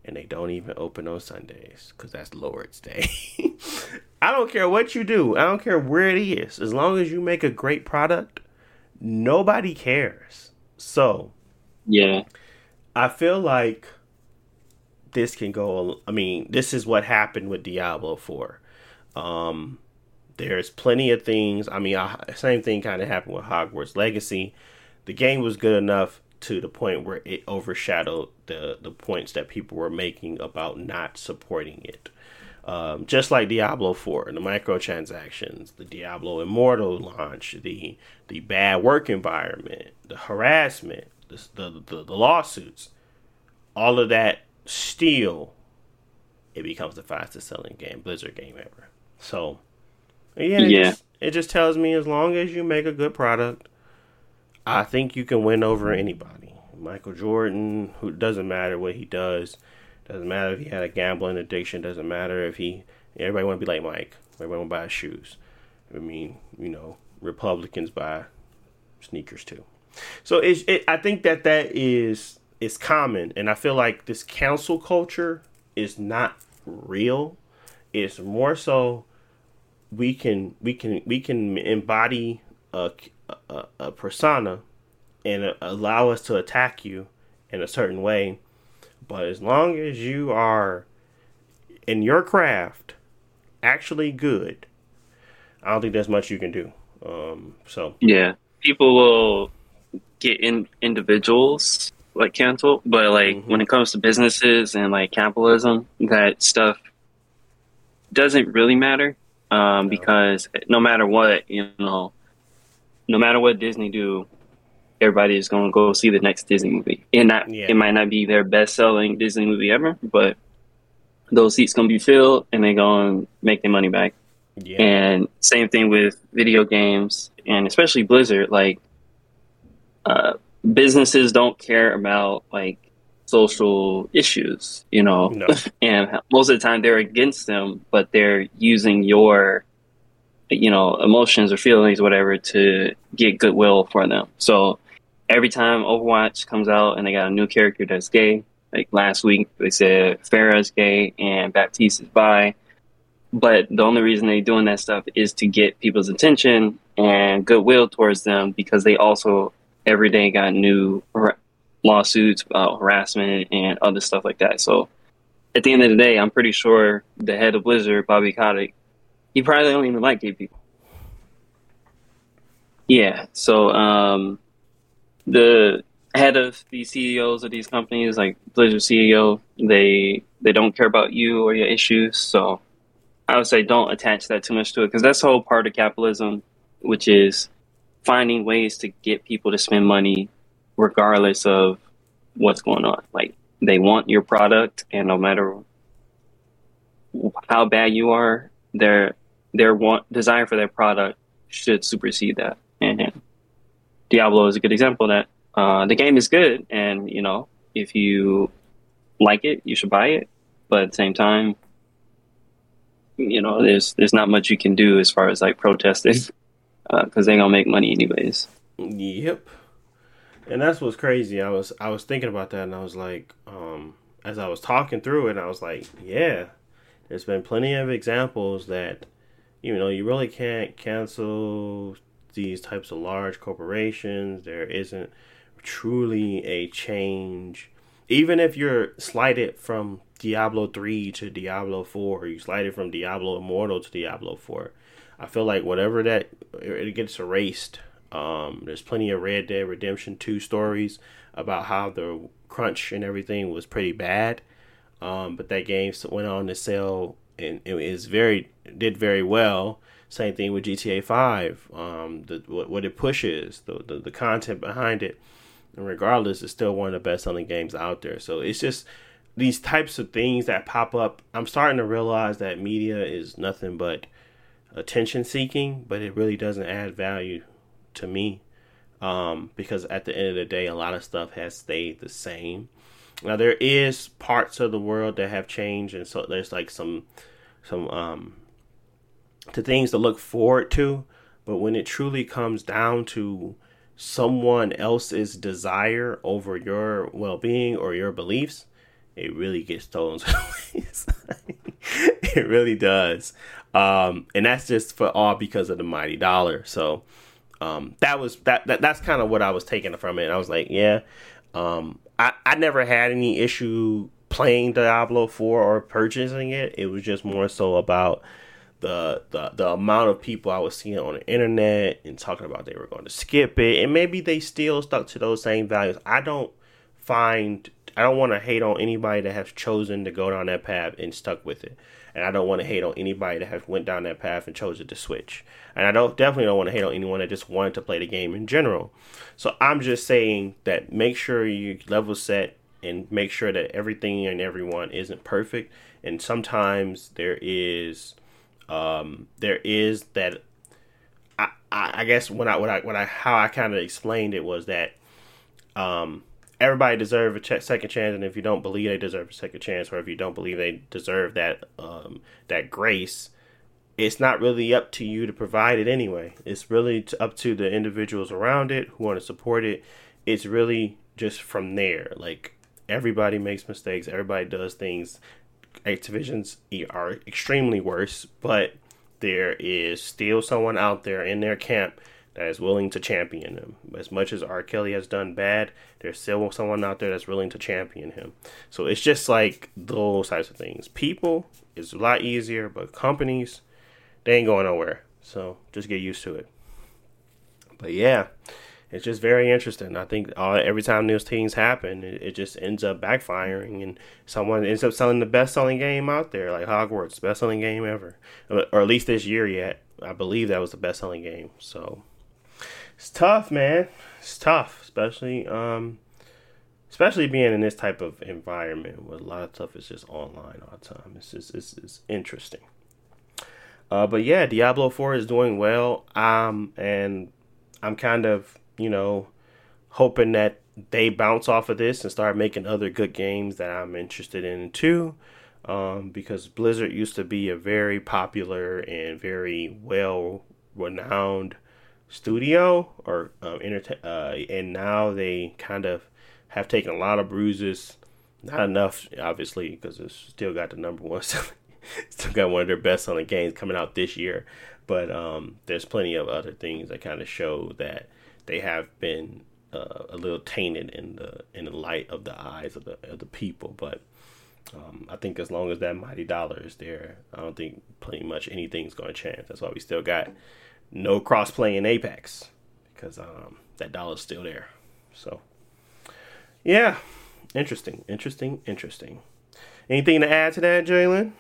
and they don't even open on Sundays because that's Lord's Day. I don't care what you do, I don't care where it is. As long as you make a great product, nobody cares. So Yeah, I feel like this can go. I mean, this is what happened with Diablo 4. Um, there's plenty of things. I mean, I, same thing kind of happened with Hogwarts Legacy. The game was good enough to the point where it overshadowed the the points that people were making about not supporting it. Um, just like Diablo 4, the microtransactions, the Diablo Immortal launch, the the bad work environment, the harassment, the the, the, the lawsuits, all of that still it becomes the fastest selling game Blizzard game ever. So yeah, it, Yeah. Just, it just tells me as long as you make a good product, I think you can win over anybody. Michael Jordan, who doesn't matter what he does, doesn't matter if he had a gambling addiction, doesn't matter if he everybody want to be like Mike. Everybody want to buy shoes. I mean, you know, Republicans buy sneakers too. So it's it, I think that that is is common, and I feel like this council culture is not real. It's more so we can we can we can embody a a, a persona and allow us to attack you in a certain way. But as long as you are in your craft actually good, I don't think there's much you can do. Um, so yeah, people will get in individuals like canceled, but like mm-hmm. when it comes to businesses and like capitalism, that stuff doesn't really matter um, no. because no matter what, you know, no matter what Disney do, everybody is going to go see the next Disney movie, and that yeah. it might not be their best selling Disney movie ever, but those seats going to be filled, and they're going to make their money back. Yeah. And same thing with video games, and especially Blizzard. Like, uh, businesses don't care about like social issues, you know, no. and most of the time they're against them, but they're using your, you know, emotions or feelings, whatever, to get goodwill for them. So every time Overwatch comes out and they got a new character that's gay, like last week they said Pharah's gay and Baptiste is bi. But the only reason they're doing that stuff is to get people's attention and goodwill towards them because they also every day got new lawsuits about harassment and other stuff like that. So at the end of the day, I'm pretty sure the head of Blizzard, Bobby Kotick, he probably don't even like gay people. Yeah. So um, the head of the CEOs of these companies, like Blizzard CEO, they they don't care about you or your issues. So I would say don't attach that too much to it because that's the whole part of capitalism, which is finding ways to get people to spend money regardless of what's going on. Like they want your product, and no matter how bad you are, their their want desire for their product should supersede that. And Diablo is a good example of that. Uh, the game is good, and you know if you like it, you should buy it. But at the same time, you know there's there's not much you can do as far as like protesting because uh, they're gonna make money anyways. Yep and that's what's crazy. I was I was thinking about that, and I was like, um, as I was talking through it, I was like, yeah, there's been plenty of examples that, you know, you really can't cancel these types of large corporations. There isn't truly a change, even if you're slighted from Diablo three to Diablo four, or you slighted from Diablo Immortal to Diablo four. I feel like whatever that it gets erased um, there's plenty of Red Dead Redemption 2 stories about how the crunch and everything was pretty bad. Um, but that game went on to sell and it is very did very well. Same thing with GTA 5. Um, the what, what it pushes, the, the the content behind it, and regardless, it's still one of the best selling games out there. So it's just these types of things that pop up. I'm starting to realize that media is nothing but attention seeking, but it really doesn't add value to me um, because at the end of the day, a lot of stuff has stayed the same. Now there is parts of the world that have changed, and so there's like some some um, to things to look forward to. But when it truly comes down to someone else's desire over your well being or your beliefs, it really gets to it really does. Um, and that's just for all because of the mighty dollar. So um, that was that, that that's kind of what I was taking from it. And I was like, yeah, um, I I never had any issue playing Diablo 4 or purchasing it. It was just more so about the, the the amount of people I was seeing on the internet and talking about they were going to skip it, and maybe they still stuck to those same values. I don't find I don't want to hate on anybody that has chosen to go down that path and stuck with it and I don't want to hate on anybody that has went down that path and chose to switch. And I don't definitely don't want to hate on anyone that just wanted to play the game in general. So I'm just saying that make sure you level set and make sure that everything and everyone isn't perfect. And sometimes there is, um, there is that. I, I guess when I when I when I how I kind of explained it was that, um, everybody deserve a ch- second chance, and if you don't believe they deserve a second chance, or if you don't believe they deserve that um, that grace, it's not really up to you to provide it anyway. It's really up to the individuals around it who want to support it. It's really just from there. Like everybody makes mistakes. Everybody does things. Activisions are extremely worse, but there is still someone out there in their camp that is willing to champion him. As much as R. Kelly has done bad, there's still someone out there that's willing to champion him. So it's just like those types of things. People is a lot easier, but companies, they ain't going nowhere. So just get used to it. But yeah, it's just very interesting. I think uh, every time those things happen, it, it, just ends up backfiring, and someone ends up selling the best selling game out there, like Hogwarts, best selling game ever, or at least this year yet. I believe that was the best selling game. So it's tough, man. It's tough, especially um, especially being in this type of environment where a lot of stuff is just online all the time. It's just it's, it's interesting. Uh, but yeah, Diablo Four is doing well. Um, and I'm kind of you know hoping that they bounce off of this and start making other good games that I'm interested in too. Um, because Blizzard used to be a very popular and very well renowned studio or um, uh, and now they kind of have taken a lot of bruises. Not enough, obviously, because it's still got the number one, still got one of their best selling games coming out this year. But um, there's plenty of other things that kind of show that they have been uh, a little tainted in the in the light of the eyes of the of the people. But um, I think as long as that mighty dollar is there, I don't think pretty much anything's going to change. That's why we still got no crossplay in Apex because um, that dollar's still there. So, yeah, interesting, interesting, interesting. Anything to add to that, Jalen?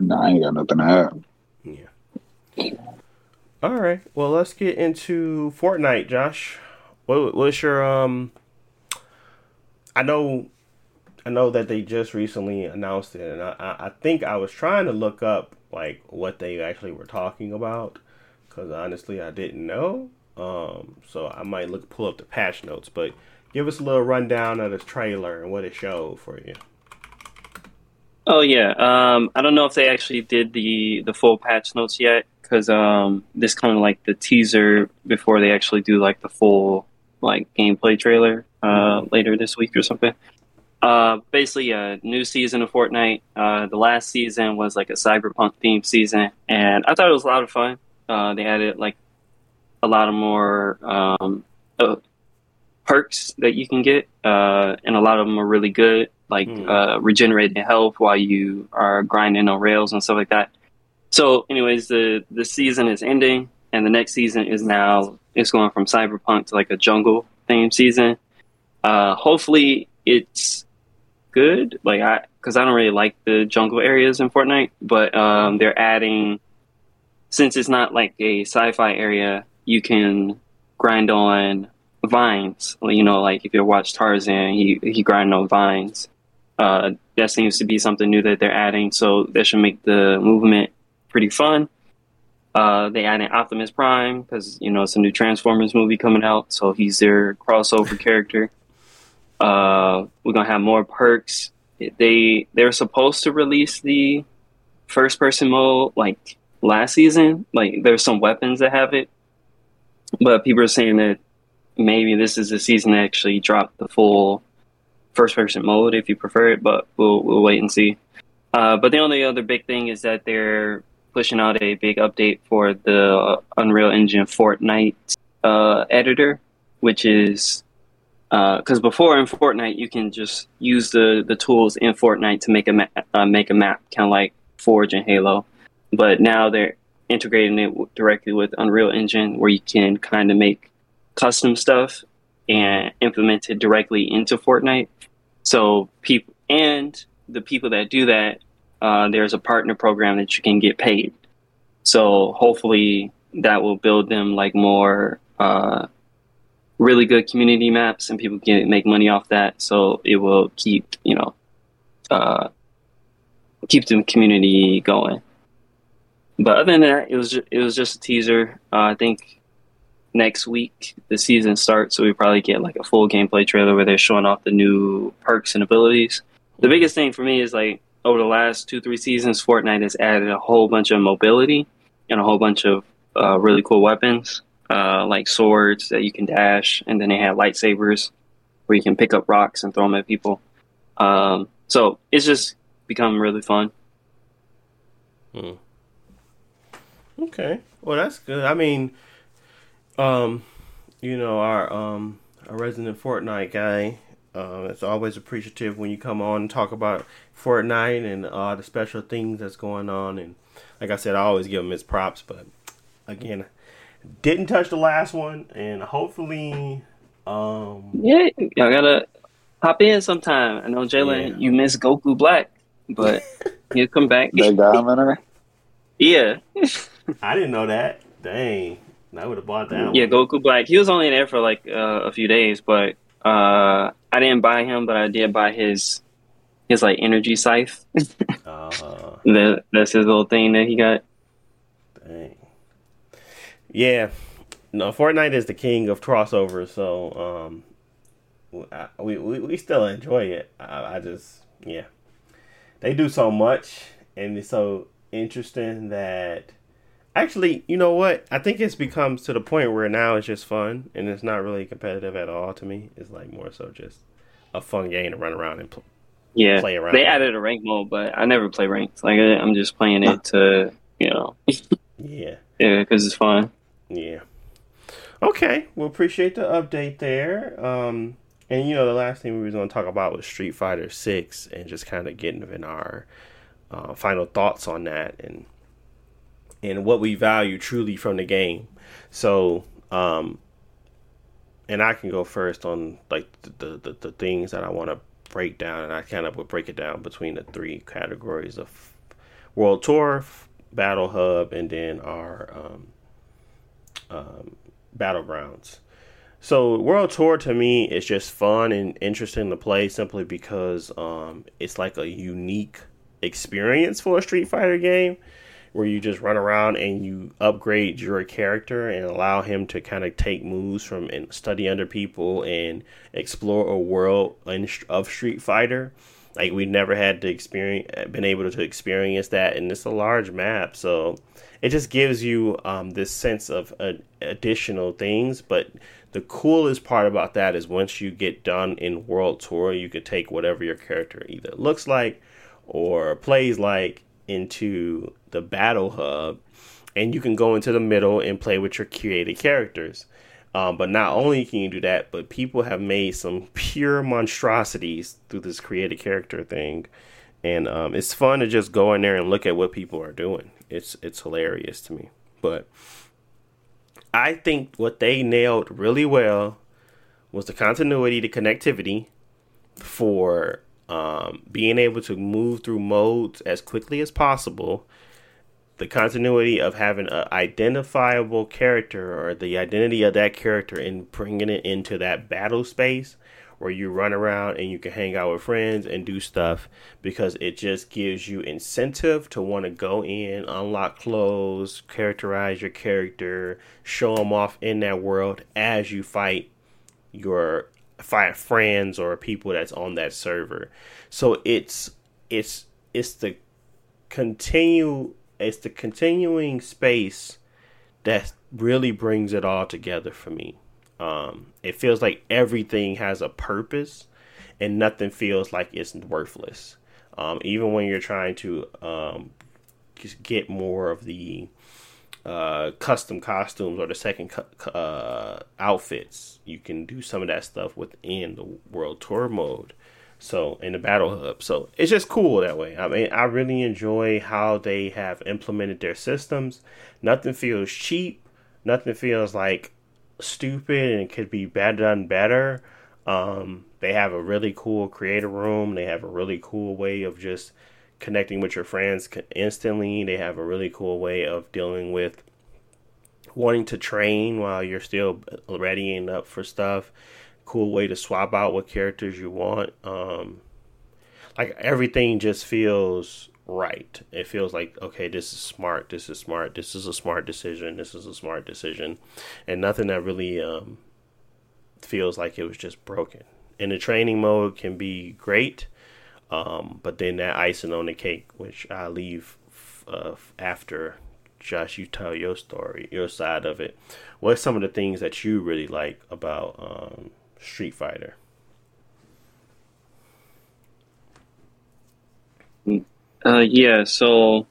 No, I ain't got nothing to add. Yeah. All right. Well, let's get into Fortnite, Josh. What, what's your um? I know, I know that they just recently announced it, and I, I think I was trying to look up like what they actually were talking about because honestly I didn't know. Um, so I might look pull up the patch notes, but give us a little rundown of this trailer and what it showed for you. Oh yeah, um, I don't know if they actually did the the full patch notes yet because um, this kind of like the teaser before they actually do like the full like gameplay trailer uh, later this week or something. Uh, basically, a new season of Fortnite. Uh, the last season was like a cyberpunk themed season, and I thought it was a lot of fun. Uh, they added like a lot of more um, uh, perks that you can get, uh, and a lot of them are really good, like mm. uh, regenerating health while you are grinding on rails and stuff like that. So, anyways, the the season is ending, and the next season is now it's going from cyberpunk to like a jungle themed season. Uh, hopefully, it's good. Like I, because I don't really like the jungle areas in Fortnite, but um, they're adding since it's not like a sci-fi area, you can grind on vines. You know, like if you watch Tarzan, he he grind on vines. Uh, that seems to be something new that they're adding, so that should make the movement pretty fun. Uh, they added Optimus Prime because you know it's a new Transformers movie coming out, so he's their crossover character. Uh, we're gonna have more perks. They they're supposed to release the first person mode like last season. Like there's some weapons that have it, but people are saying that maybe this is the season to actually drop the full first person mode if you prefer it. But we'll we'll wait and see. Uh, but the only other big thing is that they're pushing out a big update for the Unreal Engine Fortnite uh, editor, which is because uh, before in Fortnite you can just use the the tools in Fortnite to make a ma- uh, make a map, kind of like Forge and Halo, but now they're integrating it w- directly with Unreal Engine, where you can kind of make custom stuff and implement it directly into Fortnite. So people and the people that do that, uh, there's a partner program that you can get paid. So hopefully that will build them like more uh, really good community maps and people can make money off that. So it will keep, you know, uh, keep the community going. But other than that, it was just, it was just a teaser. Uh, I think next week the season starts, so we probably get like a full gameplay trailer where they're showing off the new perks and abilities. The biggest thing for me is like over the last two three seasons, Fortnite has added a whole bunch of mobility and a whole bunch of uh, really cool weapons uh, like swords that you can dash, and then they have lightsabers where you can pick up rocks and throw them at people. Um, so it's just become really fun. Hmm. Okay. Well, that's good. I mean, um, you know, our um, our resident Fortnite guy. Uh, it's always appreciative when you come on and talk about Fortnite and uh, the special things that's going on. And like I said, I always give him his props. But again, didn't touch the last one, and hopefully, um, Yeah, y'all gotta hop in sometime. I know Jalen, Yeah. you miss Goku Black, but he'll come back. They got him in there. Yeah, I didn't know that. Dang, I would have bought that. yeah, one. Goku Black. He was only in there for like uh, a few days, but uh, I didn't buy him, but I did buy his his like energy scythe. Uh, that that's his little thing that he got. Dang. Yeah. No, Fortnite is the king of crossovers, so um, I- we we, we still enjoy it. I, I just yeah, they do so much, and it's so interesting that actually, you know what? I think it's becomes to the point where now it's just fun, and it's not really competitive at all to me. It's like more so just a fun game to run around and play. Yeah, Play around. they added a rank mode, but I never play ranked. Like I- I'm just playing it to you know, Yeah. yeah, because it's fun. Yeah. Okay, well, appreciate the update there. Um, and you know, the last thing we was going to talk about was Street Fighter Six, and just kind of getting in our uh, final thoughts on that, and and what we value truly from the game. So, um, and I can go first on like the the, the things that I want to break down, and I kind of would break it down between the three categories of World Tour, Battle Hub, and then our um, um, battlegrounds. So World Tour to me is just fun and interesting to play simply because um, it's like a unique experience for a Street Fighter game where you just run around and you upgrade your character and allow him to kind of take moves from and study under people and explore a world in, of Street Fighter. Like we never had to experience, been able to experience that, and it's a large map, so it just gives you um, this sense of uh, additional things. But the coolest part about that is once you get done in World Tour, you could take whatever your character either looks like or plays like into the Battle Hub, and you can go into the middle and play with your created characters. Um, but not only can you do that, but people have made some pure monstrosities through this created character thing, and um, it's fun to just go in there and look at what people are doing. It's it's hilarious to me. But I think what they nailed really well was the continuity, the connectivity for um, being able to move through modes as quickly as possible. The continuity of having an identifiable character or the identity of that character and bringing it into that battle space where you run around and you can hang out with friends and do stuff because it just gives you incentive to want to go in, unlock clothes, characterize your character, show them off in that world as you fight your friends or people that's on that server. So it's it's it's the continue it's the continuing space that really brings it all together for me. Um, it feels like everything has a purpose, and nothing feels like it's worthless. Um, even when you're trying to um, just get more of the uh, custom costumes or the second uh, outfits, you can do some of that stuff within the World Tour mode. So in the Battle Hub, so it's just cool that way. I mean, I really enjoy how they have implemented their systems. Nothing feels cheap. Nothing feels like stupid and could be better done better. Um, they have a really cool creator room. They have a really cool way of just connecting with your friends instantly. They have a really cool way of dealing with wanting to train while you're still readying up for stuff. Cool way to swap out what characters you want. Um, like everything just feels right. It feels like okay, this is smart. This is smart. This is a smart decision. This is a smart decision, and nothing that really um, feels like it was just broken. And the training mode can be great, um, but then that icing on the cake, which I leave uh, after Josh, you tell your story, your side of it. What's some of the things that you really like about um, Street Fighter? Uh, yeah, so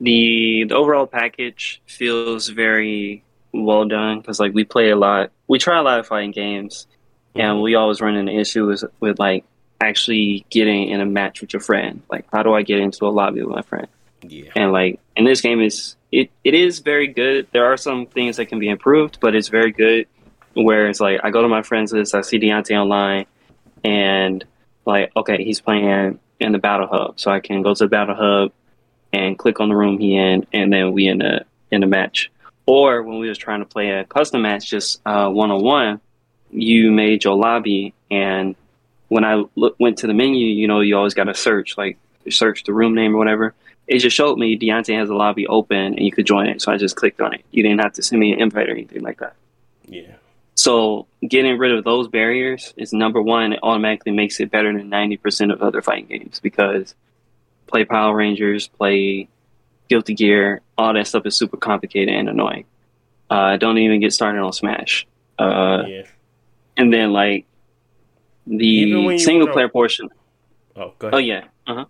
the the overall package feels very well done because like we play a lot, we try a lot of fighting games, and we always run into issues with like actually getting in a match with your friend. Like, how do I get into a lobby with my friend? Yeah. And like, and this game is it it is very good. There are some things that can be improved, but it's very good. Where it's like I go to my friends list, I see Deontay online, and like, okay, he's playing in the battle hub, so I can go to the battle hub and click on the room he in, and then we in a in a match. Or when we was trying to play a custom match, just one on one, you made your lobby, and when I look, went to the menu, you know, you always got to search, like search the room name or whatever. It just showed me Deontay has a lobby open and you could join it. So I just clicked on it. You didn't have to send me an invite or anything like that. Yeah. So getting rid of those barriers is number one. It automatically makes it better than ninety percent of other fighting games because play Power Rangers, play Guilty Gear, all that stuff is super complicated and annoying. Uh, don't even get started on Smash. Uh, yeah. And then like the single wanna... player portion. Oh, go ahead. Oh yeah. Uh huh.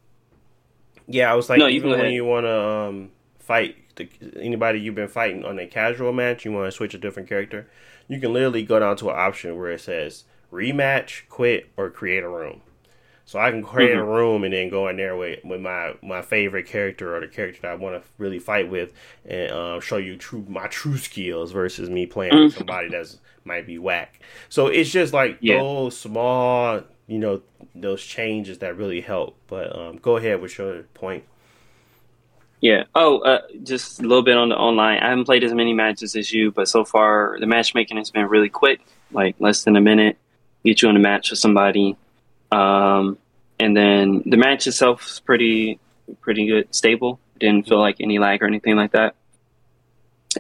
Yeah, I was like, no, even when you want to um, fight the, anybody you've been fighting on a casual match, you want to switch a different character, you can literally go down to an option where it says rematch, quit, or create a room. So I can create mm-hmm. a room and then go in there with, with my, my favorite character or the character that I want to really fight with, and um, show you true my true skills versus me playing mm-hmm. with somebody that's might be whack. So it's just like yeah. those small, you know, those changes that really help. But um, go ahead with your point. Yeah. Oh, uh, just a little bit on the online. I haven't played as many matches as you, but so far the matchmaking has been really quick, like less than a minute. Get you in a match with somebody, um, and then the match itself is pretty, pretty good, stable. Didn't feel like any lag or anything like that.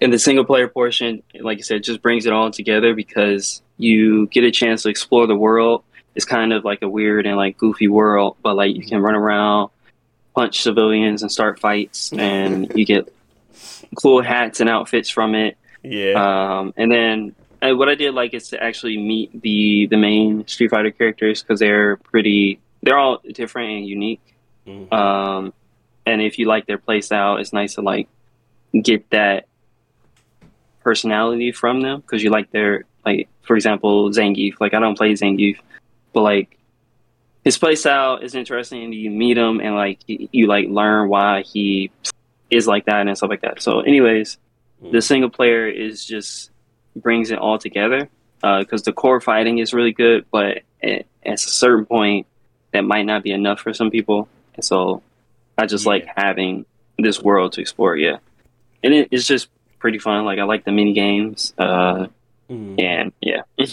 And the single player portion, like you said, just brings it all together because you get a chance to explore the world. It's kind of like a weird and like goofy world, but like you can run around punch civilians and start fights, and you get cool hats and outfits from it. Yeah. Um, and then and what I did like is to actually meet the the main Street Fighter characters because they're pretty. They're all different and unique. Mm-hmm. Um, and if you like their playstyle, it's nice to like get that personality from them because you like their like for example Zangief. Like I don't play Zangief, but like his play style is interesting and you meet him and like you like learn why he is like that and stuff like that so anyways mm. the single player is just brings it all together because uh, the core fighting is really good but at, at, a certain point that might not be enough for some people and so i just yeah. like having this world to explore yeah and it, it's just pretty fun like i like the mini games uh, mm. and yeah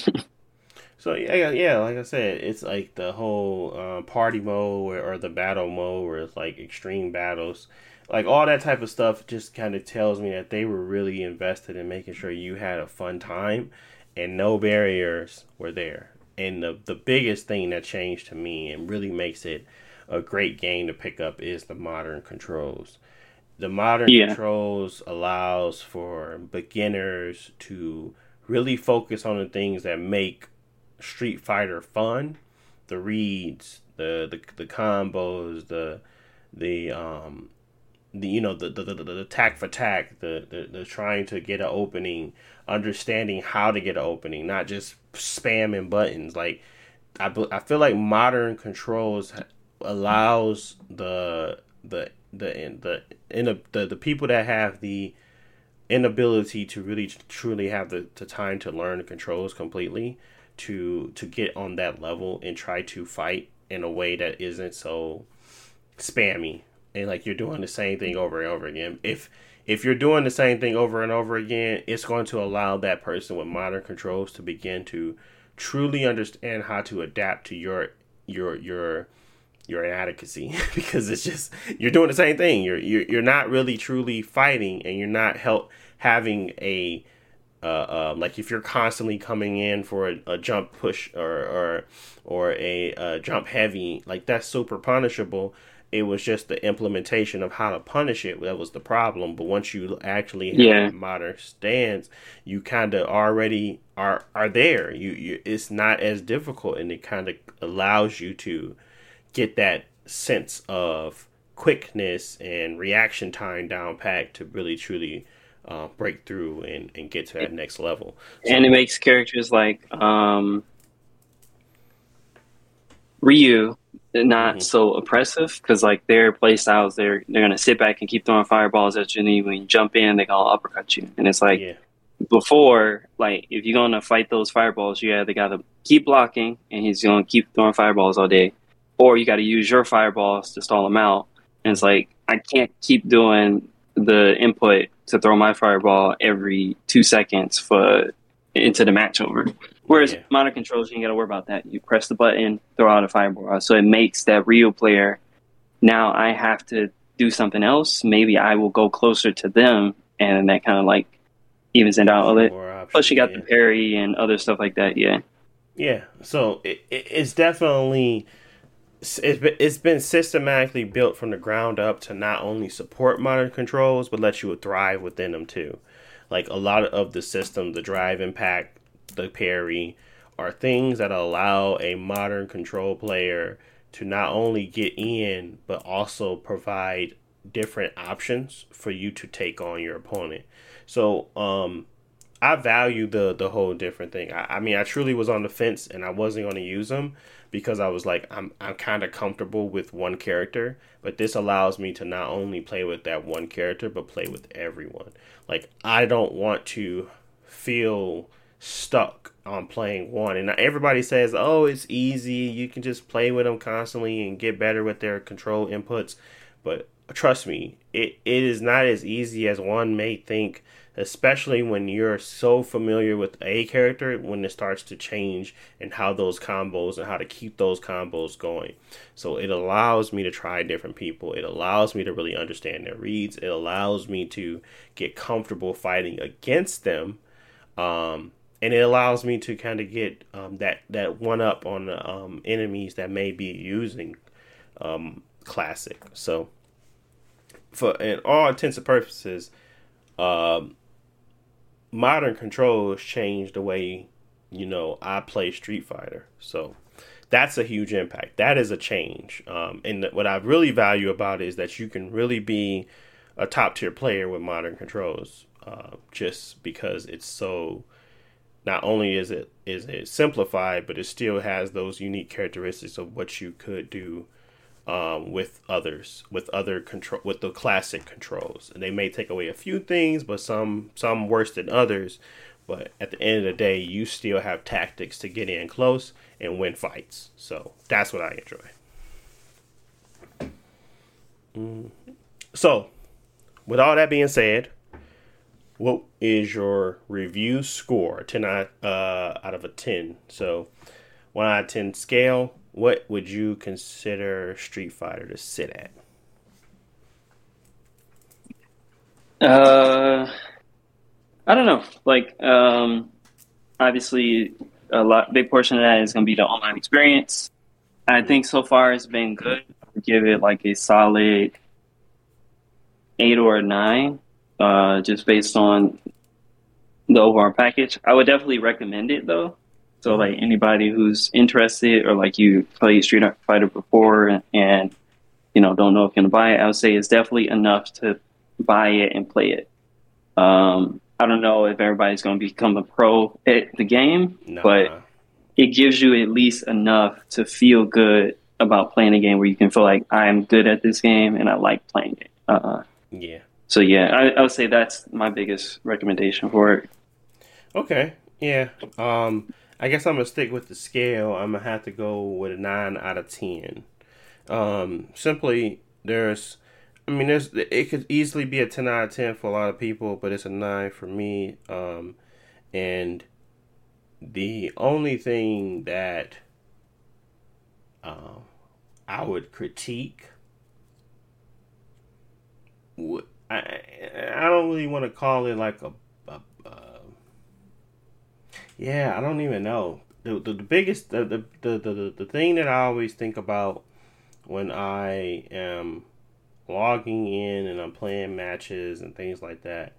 So yeah, yeah, like I said, it's like the whole uh, party mode or, or, the battle mode where it's like extreme battles, like all that type of stuff. Just kind of tells me that they were really invested in making sure you had a fun time, and no barriers were there. And the the biggest thing that changed to me and really makes it a great game to pick up is the modern controls. The modern yeah. controls allows for beginners to really focus on the things that make Street Fighter fun, the reads, the the, the combos, the the um the you know the the, the, the attack for attack, the, the the trying to get an opening, understanding how to get an opening, not just spamming buttons. Like I I feel like modern controls allows the the the the the the, the people that have the inability to really truly have the, the time to learn the controls completely to to get on that level and try to fight in a way that isn't so spammy and like you're doing the same thing over and over again. If if you're doing the same thing over and over again, it's going to allow that person with modern controls to begin to truly understand how to adapt to your your your your inadequacy because it's just you're doing the same thing. You're you're you're not really truly fighting and you're not help having a uh, um, like if you're constantly coming in for a, a jump push or or or a uh, jump heavy, like that's super punishable. It was just the implementation of how to punish it that was the problem. But once you actually have yeah. modern stance, you kind of already are are there. You you it's not as difficult, and it kind of allows you to get that sense of quickness and reaction time down pat to really truly uh, break through and, and get to that next level. So, and it makes characters like um, Ryu not mm-hmm. so oppressive because like their play styles they're they're gonna sit back and keep throwing fireballs at you and when you jump in they gonna uppercut you and it's like yeah. before like if you're gonna fight those fireballs you either gotta keep blocking and he's gonna keep throwing fireballs all day or you gotta use your fireballs to stall them out and it's like I can't keep doing the input to throw my fireball every two seconds for into the match over. Whereas yeah. modern controls, you ain't got to worry about that. You press the button, throw out a fireball. So it makes that real player. Now I have to do something else. Maybe I will go closer to them, and that kind of like evens it out a little. Plus, you got yeah. the parry and other stuff like that. Yeah. Yeah. So it, it's definitely it's been systematically built from the ground up to not only support modern controls but let you thrive within them too. Like a lot of the system, the drive impact, the parry, are things that allow a modern control player to not only get in but also provide different options for you to take on your opponent. So um I value the the whole different thing. I, I mean I truly was on the fence and I wasn't going to use them because I was like I'm I'm kind of comfortable with one character, but this allows me to not only play with that one character but play with everyone. Like I don't want to feel stuck on playing one. And everybody says, "Oh, it's easy. You can just play with them constantly and get better with their control inputs." But trust me, it, it is not as easy as one may think especially when you're so familiar with a character when it starts to change and how those combos and how to keep those combos going. So it allows me to try different people. It allows me to really understand their reads. It allows me to get comfortable fighting against them. Um, and it allows me to kind of get um, that that one up on um, enemies that may be using um, classic. So, for in all intents and purposes, um, modern controls changed the way you know I play Street Fighter. So that's a huge impact. That is a change. Um, and what I really value about it is that you can really be a top tier player with modern controls, uh, just because it's so. Not only is it is it simplified, but it still has those unique characteristics of what you could do um, with others, with other control, with the classic controls. And they may take away a few things, but some some worse than others. But at the end of the day, you still have tactics to get in close and win fights. So that's what I enjoy. Mm. So, with all that being said, what is your review score? Ten out, uh, out of a ten. So, one out of ten scale what would you consider Street Fighter to sit at? Uh, I don't know. Like, um, obviously, a lot big portion of that is going to be the online experience. I think so far it's been good. give it like a solid eight or nine, uh, just based on the overall package. I would definitely recommend it though. So like anybody who's interested or like you played Street Fighter before and, you know don't know if you're gonna buy it, I would say it's definitely enough to buy it and play it. Um, I don't know if everybody's gonna become a pro at the game, but it gives you at least enough to feel good about playing a game where you can feel like I'm good at this game and I like playing it. Uh, yeah. So yeah, I, I would say that's my biggest recommendation for it. Okay. Yeah. Um, I guess I'm gonna stick with the scale. I'm gonna have to go with a nine out of ten. Um, simply, there's, I mean, there's it could easily be a ten out of ten for a lot of people, but it's a nine for me. Um, and the only thing that uh, I would critique I I don't really want to call it like a yeah, I don't even know. The the, the biggest the, the, the, the, the thing that I always think about when I am logging in and I'm playing matches and things like that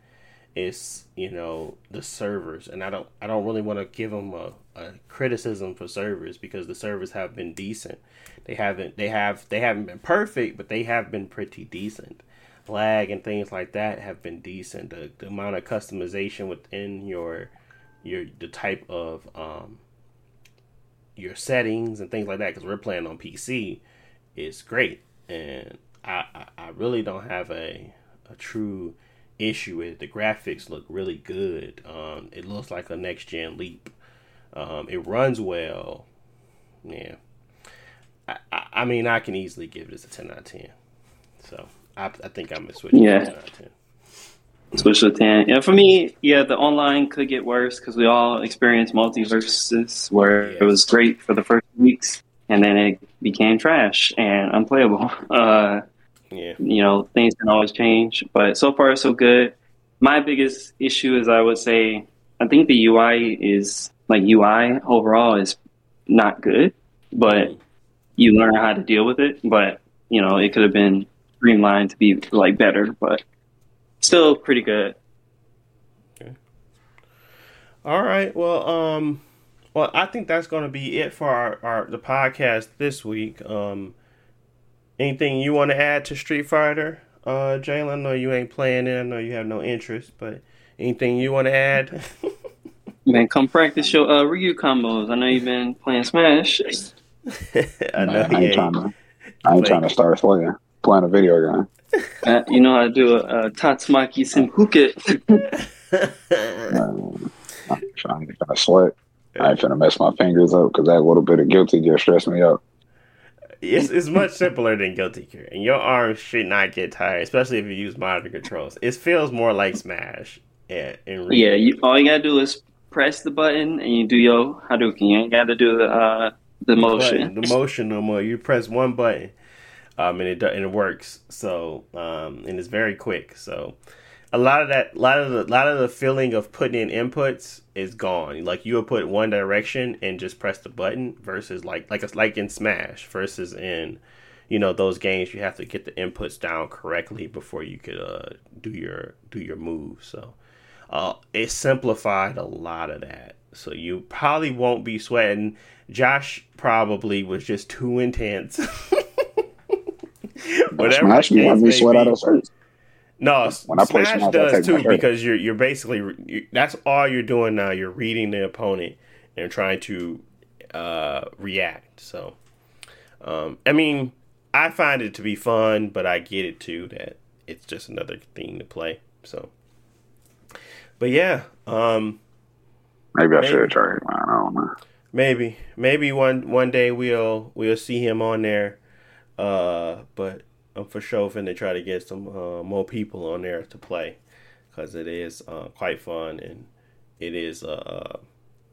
is you know the servers, and I don't I don't really want to give them a, a criticism for servers because the servers have been decent. They haven't they have they haven't been perfect, but they have been pretty decent. Lag and things like that have been decent. The, the amount of customization within your your the type of um, your settings and things like that because we're playing on PC is great, and I, I, I really don't have a a true issue with it. the graphics look really good. Um, it looks like a next gen leap. Um, it runs well. Yeah, I, I, I mean I can easily give this a ten out of ten. So I, I think I'm gonna switch Yeah. to 10 out of 10. Switch to 10. Yeah, for me, yeah, the online could get worse because we all experienced MultiVersus where it was great for the first weeks and then it became trash and unplayable. Uh, Yeah, you know, things can always change, but so far so good. My biggest issue is I would say I think the UI is like UI overall is not good, but you learn how to deal with it. But you know, it could have been streamlined to be like better, but still pretty good. Okay. All right. Well, um, well, I think that's going to be it for our, our the podcast this week. Um, anything you want to add to Street Fighter, uh, Jalen? I know you ain't playing it. I know you have no interest, but anything you want to add? Man, come practice your uh, Ryu combos. I know you've been playing Smash. I know Man, I ain't trying to. I ain't trying to start playing playing a video game. Uh, you know how to do a, a Tatsumaki Senpukyaku. Man, I'm trying to kind of sweat. I ain't finna mess my fingers up because that little bit of guilty gear stressed me out. It's, it's much simpler than Guilty Gear, and your arms should not get tired, especially if you use modern controls. It feels more like Smash. Yeah, in Ryu. yeah, you, all you gotta do is press the button and you do your Hadouken. You ain't gotta do the uh, the motion. button, the motion no more. You press one button, um, and it and it works. So, um, and it's very quick. So, a lot of that, a lot of the, lot of the feeling of putting in inputs is gone. Like you would put one direction and just press the button versus like like it's like in Smash versus in, you know, those games you have to get the inputs down correctly before you could uh do your do your move. So, uh, it simplified a lot of that. So you probably won't be sweating. Josh probably was just too intense. Whatever Smash me, I case be may sweat out of shirt. No, When I play Smash Smash, does too because you're you're basically you, that's all you're doing now. You're reading the opponent and trying to uh, react. So, um, I mean, I find it to be fun, but I get it too that it's just another thing to play. So, but yeah, um, Maybe I Maybe. should try I don't know. Maybe, maybe one one day we'll we'll see him on there. Uh, but I'm for sure finna try to get some uh, more people on there to play because it is uh, quite fun and it is uh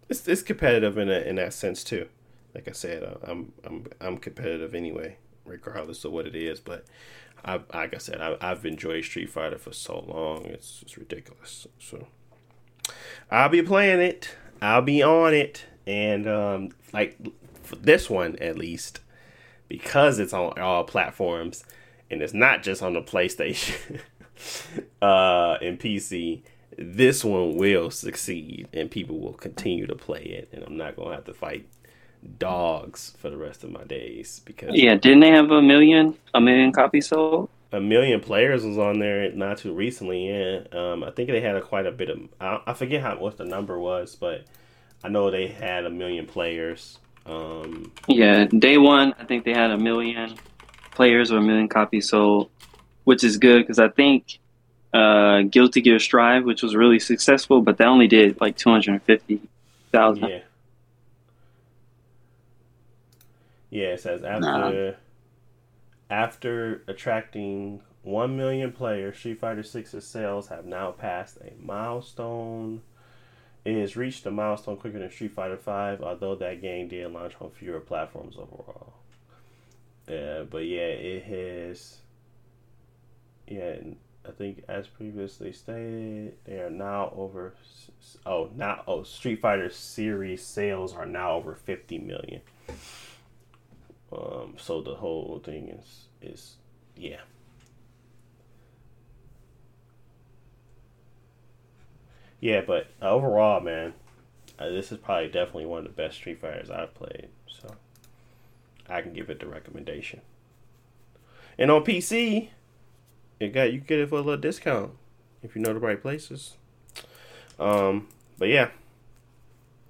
it's it's competitive in a, in that sense too. Like I said, uh, I'm I'm I'm competitive anyway, regardless of what it is. But I like I said, I, I've enjoyed Street Fighter for so long. It's it's ridiculous. So. I'll be playing it. I'll be on it, and um, like for this one at least, because it's on all platforms, and it's not just on the PlayStation uh, and PC. This one will succeed, and people will continue to play it, and I'm not gonna have to fight dogs for the rest of my days because Yeah, didn't they have a million a million copies sold? a million players was on there not too recently. Yeah, um, I think they had a, quite a bit of. I, I forget how what the number was, but I know they had a million players. Um, Yeah, day one, I think they had a million players or a million copies sold, which is good because I think uh, Guilty Gear Strive, which was really successful, but they only did like two hundred and fifty thousand. yeah, yeah. It says after after attracting one million players, Street Fighter 6's sales have now passed a milestone. It has reached a milestone quicker than Street Fighter V, although that game did launch on fewer platforms overall. But yeah, it has. Yeah, I think as previously stated, they are now over. Oh, now oh, Street Fighter series sales are now over fifty million. Um, so the whole thing is is yeah. Yeah, but overall, man, uh, this is probably definitely one of the best Street Fighters I've played. So I can give it the recommendation. And on PC, you got you get it for a little discount if you know the right places. Um, but yeah,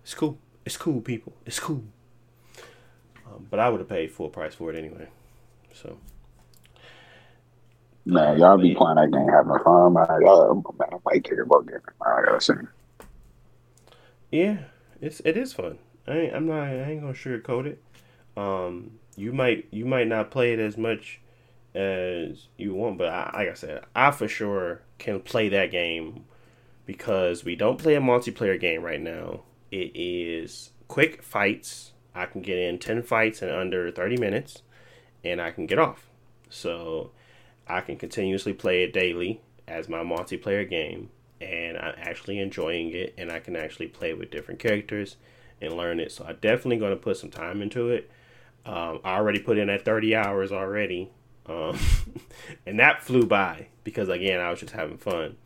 it's cool. It's cool, people. It's cool. Um, but I would have paid full price for it anyway. So. Man, y'all be playing that game having fun. Man, y'all, man, I might care about getting I gotta say. Yeah, it's it is fun. I ain't, I'm not. I ain't gonna sugarcoat it. Um, you might you might not play it as much as you want, but I, like I said, I for sure can play that game because we don't play a multiplayer game right now. It is quick fights. I can get in ten fights in under thirty minutes, and I can get off. So I can continuously play it daily as my multiplayer game, and I'm actually enjoying it, and I can actually play with different characters and learn it. So I'm definitely going to put some time into it. Um, I already put in that 30 hours already, um, and that flew by because again I was just having fun.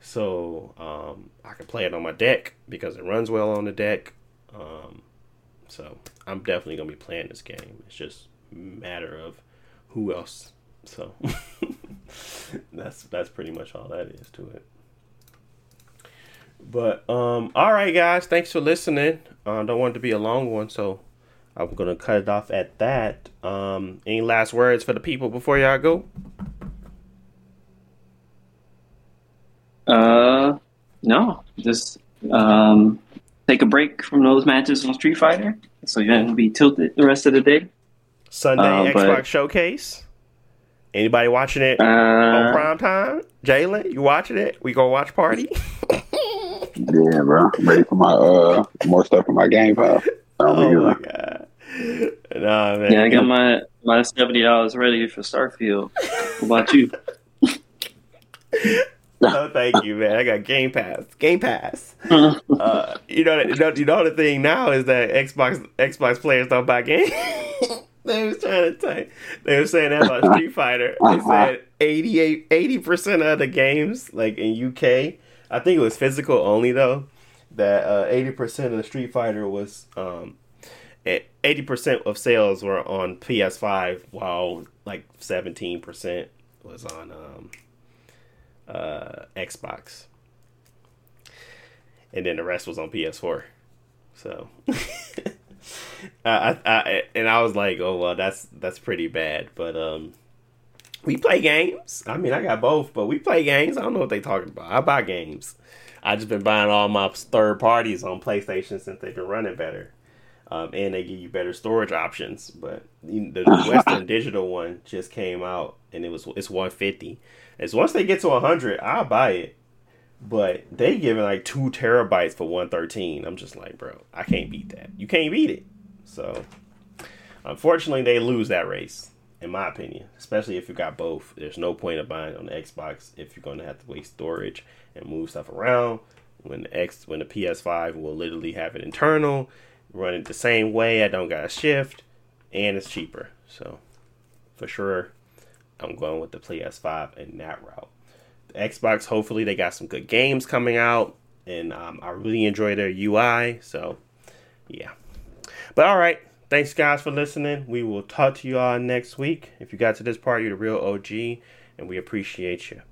So um, I can play it on my deck because it runs well on the deck. Um, so I'm definitely gonna be playing this game. It's just matter of who else so that's that's pretty much all that is to it. But um, all right, guys, thanks for listening. Uh, don't want it to be a long one, so I'm gonna cut it off at that. Um, any last words for the people before y'all go? Uh, no, just um, take a break from those matches on Street Fighter, so you're gonna be tilted the rest of the day. Sunday Uh, but- Xbox Showcase. Anybody watching it on Uh, prime time? Jalen, you watching it? We gonna watch party? Yeah, bro. I'm ready for my uh more stuff in my Game Pass. oh my god. Nah, man. yeah, I got my my seventy dollars ready for Starfield. What about you? Oh, thank you, man. I got Game Pass. Game Pass. Uh, you know, you know, you know the thing now is that Xbox Xbox players don't buy games. they was trying to tell they were saying that about Street Fighter. They said 88 80 percent of the games, like in UK, I think it was physical only though. That uh, eighty percent of the Street Fighter was um, eighty percent of sales were on PS5, while like seventeen percent was on um, uh, Xbox, and then the rest was on PS4. So, I, I, and I was like, oh well, that's that's pretty bad. But um, we play games. I mean, I got both, but we play games. I don't know what they talking about. I buy games. I just been buying all my third parties on PlayStation since they've been running better. Um, and they give you better storage options. But the the Western Digital one just came out, and it was it's one fifty. As once they get to hundred, I'll buy it. But they giving like two terabytes for one thirteen. I'm just like, bro, I can't beat that. You can't beat it. So, unfortunately, they lose that race, in my opinion. Especially if you got both. There's no point of buying on the Xbox if you're going to have to waste storage and move stuff around. When the X, when the PS5 will literally have it internal, run it the same way. I don't got to shift, and it's cheaper. So, for sure, I'm going with the PS5 in that route. The Xbox, hopefully, they got some good games coming out, and um, I really enjoy their UI. So, yeah. But all right, thanks guys for listening. We will talk to you all next week. If you got to this part, you're the real OG, and we appreciate you.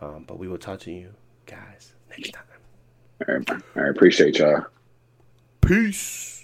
Um, but we will talk to you guys next time. All right, I appreciate y'all. Peace.